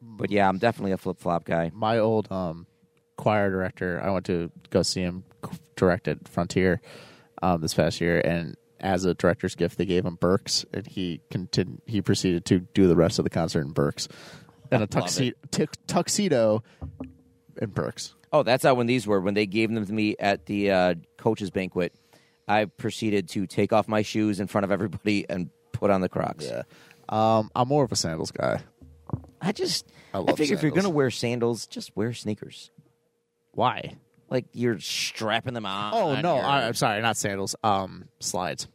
Speaker 1: But yeah, I'm definitely a flip flop guy.
Speaker 2: My old um, choir director, I went to go see him direct at Frontier um, this past year, and as a director's gift, they gave him Birks, and he continued. He proceeded to do the rest of the concert in Birks, and a tuxedo, tux- tuxedo, and Birks.
Speaker 1: Oh, that's how when these were when they gave them to me at the uh, coaches banquet. I proceeded to take off my shoes in front of everybody and put on the Crocs.
Speaker 2: Yeah, um, I'm more of a sandals guy.
Speaker 1: I just,
Speaker 2: I
Speaker 1: I,
Speaker 2: love
Speaker 1: figure if you're
Speaker 2: sandals.
Speaker 1: gonna wear sandals, just wear sneakers.
Speaker 2: Why?
Speaker 1: Like you're strapping them on.
Speaker 2: Oh no,
Speaker 1: your-
Speaker 2: I, I'm sorry, not sandals. Um, slides.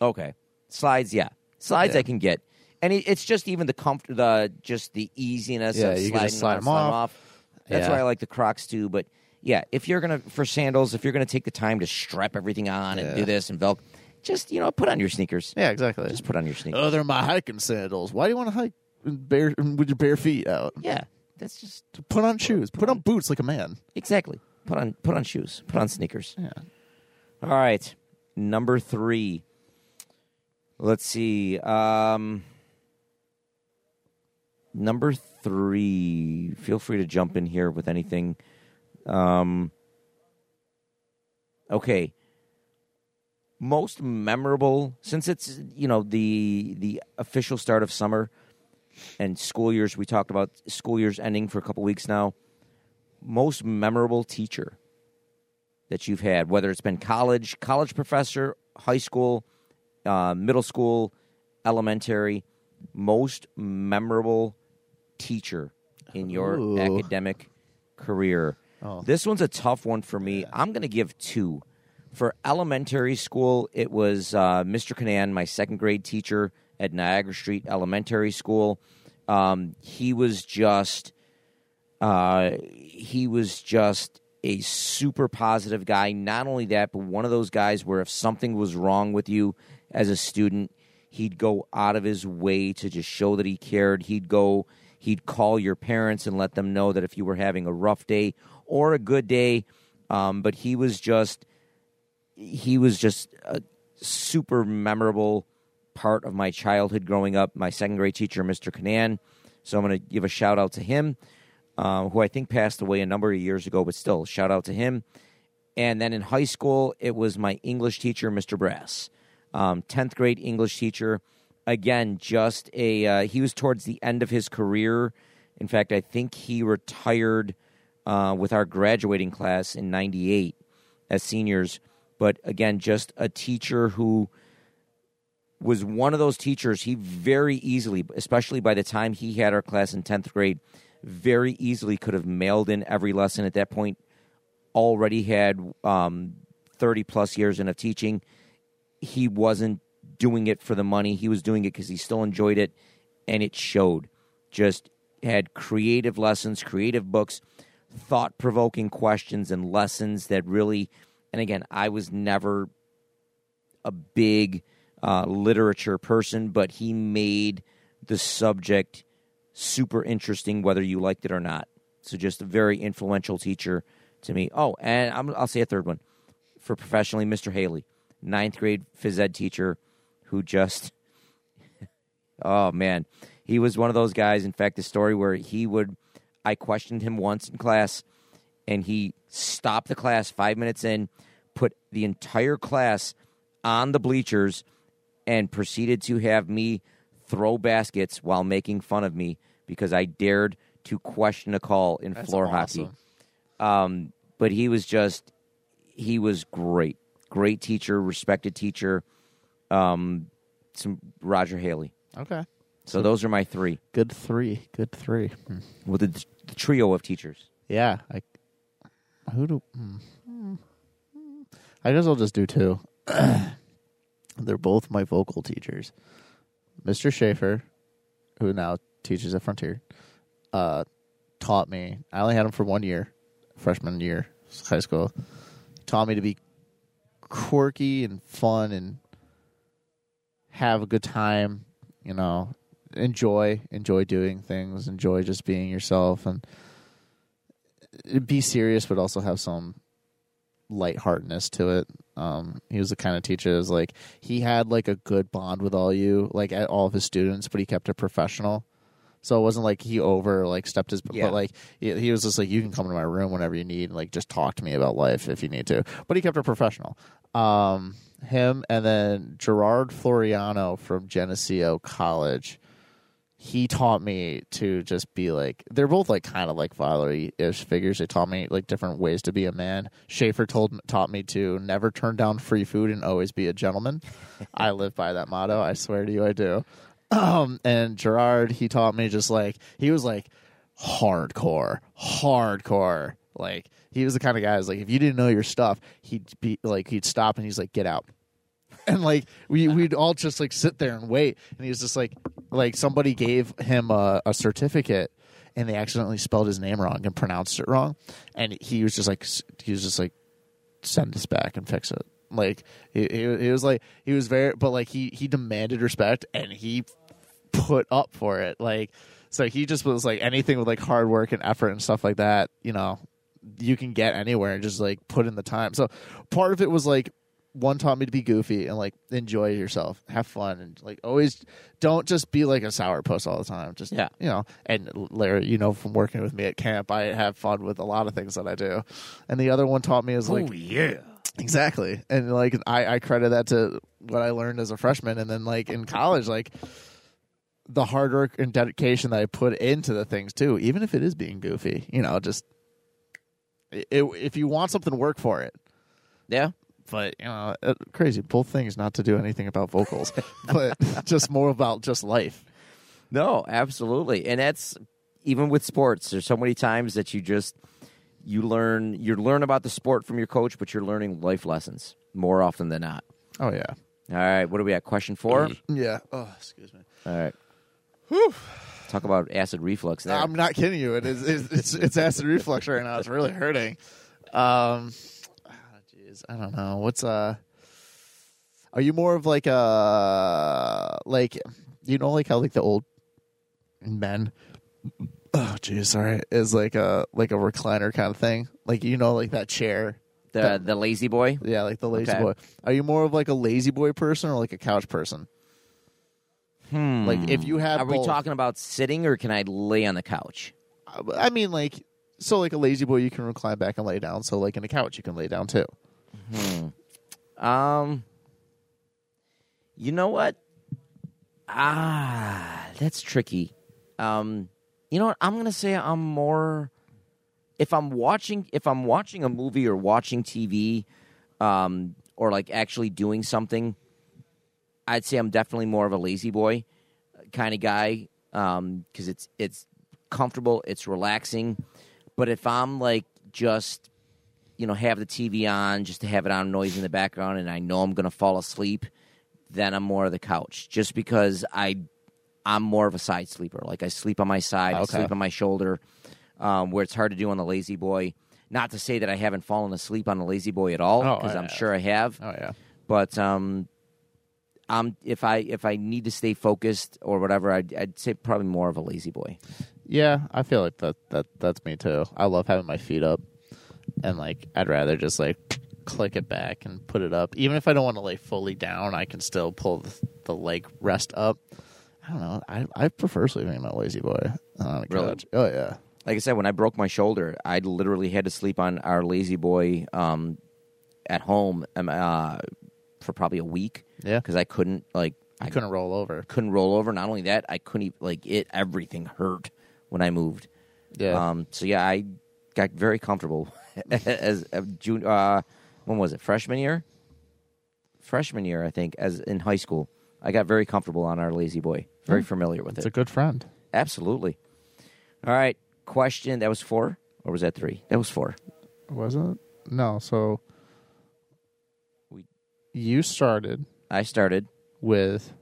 Speaker 1: Okay, slides. Yeah, slides
Speaker 2: Yeah.
Speaker 1: I can get, and it, it's just even the comfort, the just the easiness
Speaker 2: Yeah,
Speaker 1: of
Speaker 2: you
Speaker 1: sliding
Speaker 2: can just slide
Speaker 1: on,
Speaker 2: them off.
Speaker 1: That's
Speaker 2: Yeah.
Speaker 1: why I like the Crocs too. But yeah, if you're gonna for sandals, if you're gonna take the time to strap everything on and do this and velcro, just you know put on your sneakers.
Speaker 2: Yeah, exactly.
Speaker 1: Just put on your sneakers.
Speaker 2: oh, they're my hiking sandals. Why do you want to hike in bare with your bare feet out?
Speaker 1: yeah, that's just
Speaker 2: Put on shoes. Put on boots like a man.
Speaker 1: exactly. Put on put on shoes. Put on sneakers.
Speaker 2: Yeah.
Speaker 1: All right, number three. Let's see. Um, number three. Feel free to jump in here with anything. Um, okay. Most memorable, since it's you know the the official start of summer and school years. We talked about school years ending for a couple weeks now. Most memorable teacher that you've had, whether it's been college, college professor, high school, uh, middle school, elementary, most memorable teacher in your
Speaker 2: Ooh.
Speaker 1: academic career.
Speaker 2: Oh.
Speaker 1: This one's a tough one for me. I'm going to give two. For elementary school, it was uh, Mr. Canan, my second grade teacher at Niagara Street Elementary School. Um, he was just uh, he was just a super positive guy. Not only that, but one of those guys where if something was wrong with you as a student, he'd go out of his way to just show that he cared. He'd go, He'd call your parents and let them know that if you were having a rough day or a good day. Um, but he was just he was just a super memorable part of my childhood growing up. My second grade teacher, Mr. Canan. So I'm going to give a shout out to him, uh, who I think passed away a number of years ago, but still, shout out to him. And then in high school, it was my English teacher, Mr. Brass, um, 10th grade English teacher. Again, just a, uh, he was towards the end of his career. In fact, I think he retired uh, with our graduating class in 98 as seniors. But again, just a teacher who was one of those teachers he very easily, especially by the time he had our class in 10th grade, very easily could have mailed in every lesson at that point. Already had um, 30 plus years in of teaching. He wasn't doing it for the money, he was doing it because he still enjoyed it, and it showed. Just had creative lessons, creative books, thought provoking questions, and lessons that really, and again, I was never a big uh, literature person, but he made the subject super interesting, whether you liked it or not. So, just a very influential teacher to me. Oh, and i will say a third one for professionally, Mr. Haley, ninth grade phys ed teacher, who just, oh man, he was one of those guys. In fact, the story where he would, I questioned him once in class, and he stopped the class five minutes in, put the entire class on the bleachers and proceeded to have me throw baskets while making fun of me because I dared to question a call in
Speaker 2: That's
Speaker 1: floor
Speaker 2: awesome.
Speaker 1: hockey. Um, but he was just, he was great. Great teacher, respected teacher. Um, some Roger Haley.
Speaker 2: Okay.
Speaker 1: So those are my three
Speaker 2: Good three. Good three. Hmm.
Speaker 1: with the, the trio of teachers.
Speaker 2: Yeah. I, who do? hmm. I guess I'll just do two. They're both my vocal teachers. Mr. Schaefer, who now teaches at Frontier, uh, taught me. I only had him for one year, freshman year, high school. Taught me to be quirky and fun and have a good time. You know, enjoy enjoy doing things, enjoy just being yourself, and be serious, but also have some lightheartedness to it. Um, he was the kind of teacher that was like he had like a good bond with all you, like at all of his students, but he kept it professional. So it wasn't like he over like stepped his,
Speaker 1: Yeah.
Speaker 2: but like he, he was just like you can come to my room whenever you need, and, like just talk to me about life if you need to. But he kept it professional. Um, him and then Gerard Floriano from Geneseo College he taught me to just be like they're both like kind of like fatherly ish figures. They taught me like different ways to be a man. Schaefer told taught me to never turn down free food and always be a gentleman. I live by that motto. I swear to you, I do. Um, and Gerard, he taught me just like he was like hardcore, hardcore. Like he was the kind of guy who's like if you didn't know your stuff, he'd be like he'd stop and he's like get out. And like we uh-huh. we'd all just like sit there and wait. And he was just like like somebody gave him a, a certificate and they accidentally spelled his name wrong and pronounced it wrong. And he was just like he was just like send this back and fix it. Like he, he, he was like he was very but like he he demanded respect and he put up for it. Like so he just was like anything with like hard work and effort and stuff like that you know you can get anywhere and just like put in the time so part of it was like one taught me to be goofy and like enjoy yourself, have fun, and like always don't just be like a sourpuss all the time. Just
Speaker 1: Yeah.
Speaker 2: you know. And Larry, you know, from working with me at camp, I have fun with a lot of things that I do. And the other one taught me is like
Speaker 1: yeah.
Speaker 2: exactly, and like I I credit that to what I learned as a freshman, and then like in college, like the hard work and dedication that I put into the things too, even if it is being goofy, you know, just. It, if you want something, work for it
Speaker 1: Yeah.
Speaker 2: but you know, uh, crazy. Both things not to do anything about vocals, but just more about just life.
Speaker 1: No, absolutely. And that's even with sports. There's so many times that you just you learn you learn about the sport from your coach, but you're learning life lessons more often than not.
Speaker 2: Oh yeah,
Speaker 1: All right, what are we at? Question four?
Speaker 2: yeah. Oh, excuse me.
Speaker 1: All right. Talk about acid reflux there.
Speaker 2: I'm not kidding you. It is. It's, it's, it's acid reflux right now. It's really hurting. Um, ah, jeez, I don't know. What's uh? Are you more of like a like you know like how like the old men oh jeez, sorry, is like a like a recliner kind of thing. Like you know, like that chair.
Speaker 1: The the La-Z-Boy.
Speaker 2: Yeah, like the lazy
Speaker 1: Okay.
Speaker 2: boy. Are you more of like a La-Z-Boy person or like a couch person?
Speaker 1: Hmm.
Speaker 2: Like if you have,
Speaker 1: Are we talking about sitting or can I lay on the couch?
Speaker 2: I mean, like so, like a La-Z-Boy, you can recline back and lay down. So, like in a couch, you can lay down too. Hmm.
Speaker 1: Um, you know what? Ah, that's tricky. Um, you know what? I'm gonna say I'm more. If I'm watching, if I'm watching a movie or watching TV, um, or like actually doing something, I'd say I'm definitely more of a La-Z-Boy kind of guy. Um, because it's it's comfortable, it's relaxing. But if I'm like just you know, have the TV on just to have it on noise in the background and I know I'm going to fall asleep, then I'm more of the couch just because I I'm more of a side sleeper. Like I sleep on my side, I
Speaker 2: Okay.
Speaker 1: sleep on my shoulder, um, where it's hard to do on the La-Z-Boy. Not to say that I haven't fallen asleep on the La-Z-Boy at all,
Speaker 2: Oh,
Speaker 1: because
Speaker 2: I
Speaker 1: I'm sure I have.
Speaker 2: Oh yeah,
Speaker 1: But um, I'm if I if I need to stay focused or whatever, I'd, I'd say probably more of a La-Z-Boy.
Speaker 2: yeah. I feel like that that that's me too. I love having my feet up, and like I'd rather just like click it back and put it up. Even if I don't want to lay fully down, I can still pull the, the leg rest up. I don't know. I I prefer sleeping in my La-Z-Boy on a
Speaker 1: Really?
Speaker 2: couch. Oh yeah.
Speaker 1: like I said, when I broke my shoulder, I literally had to sleep on our La-Z-Boy um, at home um, uh, for probably a week
Speaker 2: Yeah.
Speaker 1: because I couldn't like
Speaker 2: I couldn't roll over.
Speaker 1: couldn't roll over. Not only that, I couldn't even, like it. Everything hurt when I moved.
Speaker 2: Yeah.
Speaker 1: Um, so yeah, I got very comfortable as a June. Uh, when was it? Freshman year. Freshman year, I think, as in high school, I got very comfortable on our La-Z-Boy. Very familiar with it.
Speaker 2: it's
Speaker 1: it.
Speaker 2: a good friend.
Speaker 1: Absolutely. All right. Question. That was four, or was that three? That was four.
Speaker 2: Was it? No. So
Speaker 1: We-
Speaker 2: you started
Speaker 1: I started.
Speaker 2: with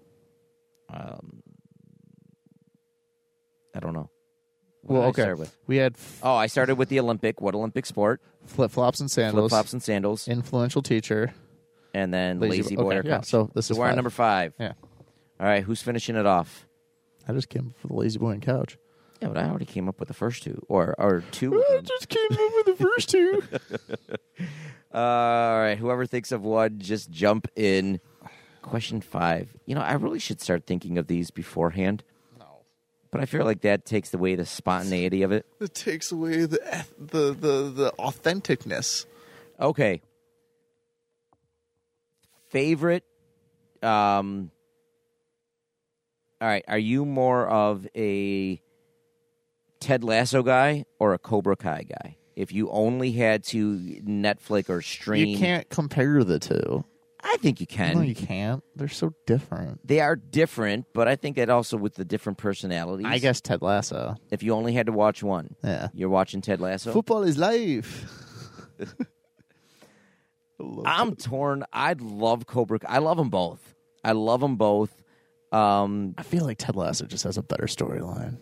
Speaker 1: Um, I don't know. What
Speaker 2: well,
Speaker 1: did I
Speaker 2: okay.
Speaker 1: start with?
Speaker 2: We had f-
Speaker 1: Oh, I started with the Olympic. What Olympic sport?
Speaker 2: flip flops and
Speaker 1: Flip
Speaker 2: sandals.
Speaker 1: flops and sandals,
Speaker 2: Influential teacher.
Speaker 1: and then lazy, boy
Speaker 2: okay,
Speaker 1: or
Speaker 2: yeah,
Speaker 1: couch.
Speaker 2: So this
Speaker 1: So
Speaker 2: is
Speaker 1: we're on
Speaker 2: five.
Speaker 1: number five.
Speaker 2: Yeah.
Speaker 1: All right. Who's finishing it off?
Speaker 2: I just came up with the La-Z-Boy and couch.
Speaker 1: Yeah, but I already came up with the first two, or or two.
Speaker 2: I just came up with the first two.
Speaker 1: All right. Whoever thinks of one, just jump in. Question five. You know, I really should start thinking of these beforehand,
Speaker 2: no,
Speaker 1: but I feel like that takes away the spontaneity of it.
Speaker 2: it takes away the the the the authenticness.
Speaker 1: Okay. Favorite. Um. All right. Are you more of a Ted Lasso guy or a Cobra Kai guy? If you only had to Netflix or stream,
Speaker 2: You can't compare the two.
Speaker 1: I think you can.
Speaker 2: No, you can't. They're so different.
Speaker 1: They are different, but I think that also with the different personalities.
Speaker 2: I guess Ted Lasso.
Speaker 1: if you only had to watch one,
Speaker 2: Yeah.
Speaker 1: you're watching Ted Lasso.
Speaker 2: Football is life.
Speaker 1: I'm torn. I'd love Cobra. I love them both. I love them both. Um,
Speaker 2: I feel like Ted Lasso just has a better storyline.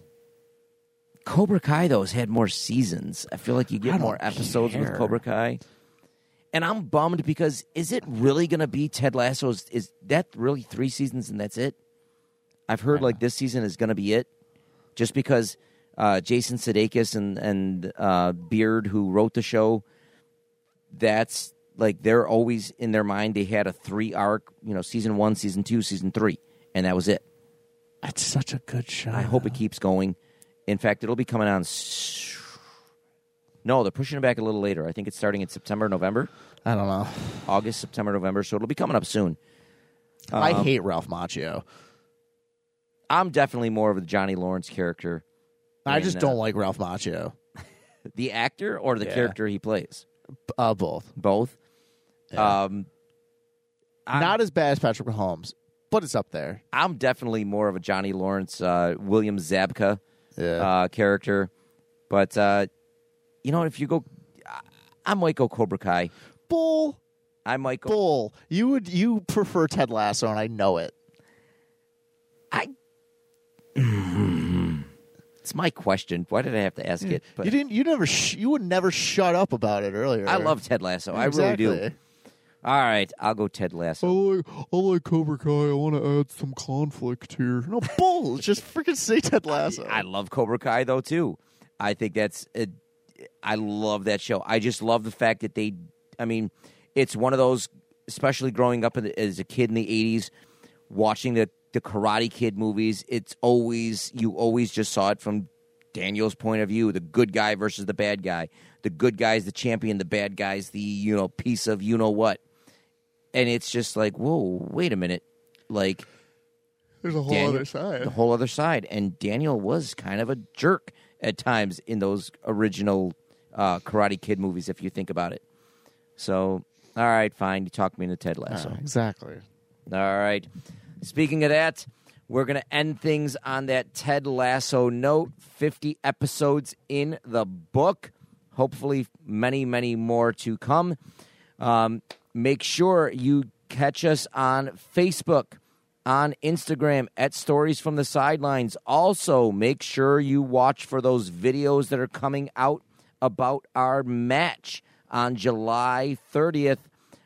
Speaker 1: Cobra Kai though has had more seasons. I feel like you get more episodes with. Cobra Kai. And I'm bummed because is it really going to be Ted Lasso's? Is that really three seasons and that's it? I've heard like this season is going to be it, just because uh, Jason Sudeikis and and uh, Beard, who wrote the show, that's like they're always in their mind. They had a three arc, you know, season one, season two, season three, and that was it.
Speaker 2: It's such a good show.
Speaker 1: I hope it keeps going. In fact, it'll be coming on. s- No, they're pushing it back a little later. I think it's starting in September, November,
Speaker 2: I don't know.
Speaker 1: August, September, November. So it'll be coming up soon.
Speaker 2: I
Speaker 1: Um,
Speaker 2: hate Ralph Macchio.
Speaker 1: I'm definitely more of the Johnny Lawrence character,
Speaker 2: I just
Speaker 1: uh,
Speaker 2: don't like Ralph Macchio.
Speaker 1: the actor or the
Speaker 2: Yeah.
Speaker 1: character he plays.
Speaker 2: Uh, both.
Speaker 1: Both. Um, I'm,
Speaker 2: Not as bad as Patrick Mahomes, but it's up there.
Speaker 1: I'm definitely more of a Johnny Lawrence, uh, William Zabka
Speaker 2: Yeah.
Speaker 1: uh, character. But uh, you know, if you go, I- I might go Cobra Kai.
Speaker 2: Bull.
Speaker 1: I might go.
Speaker 2: Bull. You would you prefer Ted Lasso, and I know it.
Speaker 1: I. it's my question. Why did I have to ask it? But
Speaker 2: you didn't. You never. Sh- you would never shut up about it earlier.
Speaker 1: I love Ted Lasso. I really do. All right, I'll go Ted Lasso.
Speaker 2: I like I like Cobra Kai. I want to add some conflict here. No bull. Just freaking say Ted Lasso.
Speaker 1: I love Cobra Kai though too. I think that's a, I love that show. I just love the fact that they. I mean, it's one of those, especially growing up in the, as a kid in the '80s, watching the the Karate Kid movies. It's always you always just saw it from Daniel's point of view: the good guy versus the bad guy. The good guy's the champion. The bad guy's the you know piece of you know what. And it's just like, whoa, wait a minute, like
Speaker 2: There's a whole
Speaker 1: Daniel-
Speaker 2: other side.
Speaker 1: the whole other side. And Daniel was kind of a jerk at times in those original uh, Karate Kid movies, if you think about it. So, all right, fine. You talked me into Ted Lasso.
Speaker 2: Yeah, exactly.
Speaker 1: All right. Speaking of that, we're going to end things on that Ted Lasso note. 50 episodes in the book. Hopefully, many, many more to come. Um, make sure you catch us on Facebook, on Instagram at Stories from the Sidelines. Also, make sure you watch for those videos that are coming out about our match on July 30th.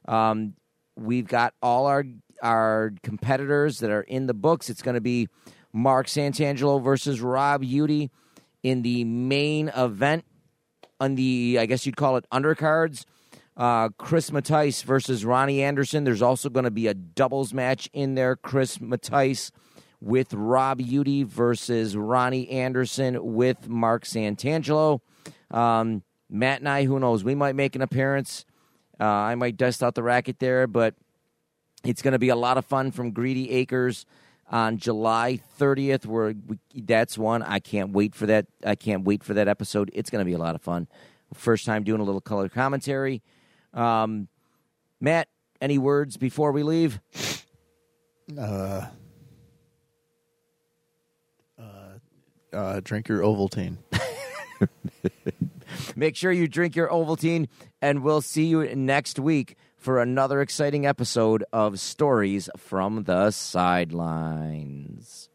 Speaker 1: Um, we've got all our our competitors that are in the books. It's going to be Mark Santangelo versus Rob Udy in the main event on the I guess you'd call it undercards. Uh, Chris Mattice versus Ronnie Anderson. There's also going to be a doubles match in there. Chris Mattice with Rob Udy versus Ronnie Anderson with Mark Santangelo. Um, Matt and I, who knows? We might make an appearance. Uh, I might dust out the racket there, but it's going to be a lot of fun from Greedy Acres on July 30th. Where we, that's one I can't wait for that. I can't wait for that episode. It's going to be a lot of fun. First time doing a little color commentary. Um, Matt, any words before we leave?
Speaker 2: Uh, uh, uh, drink your Ovaltine.
Speaker 1: Make sure you drink your Ovaltine, and we'll see you next week for another exciting episode of Stories from the Sidelines.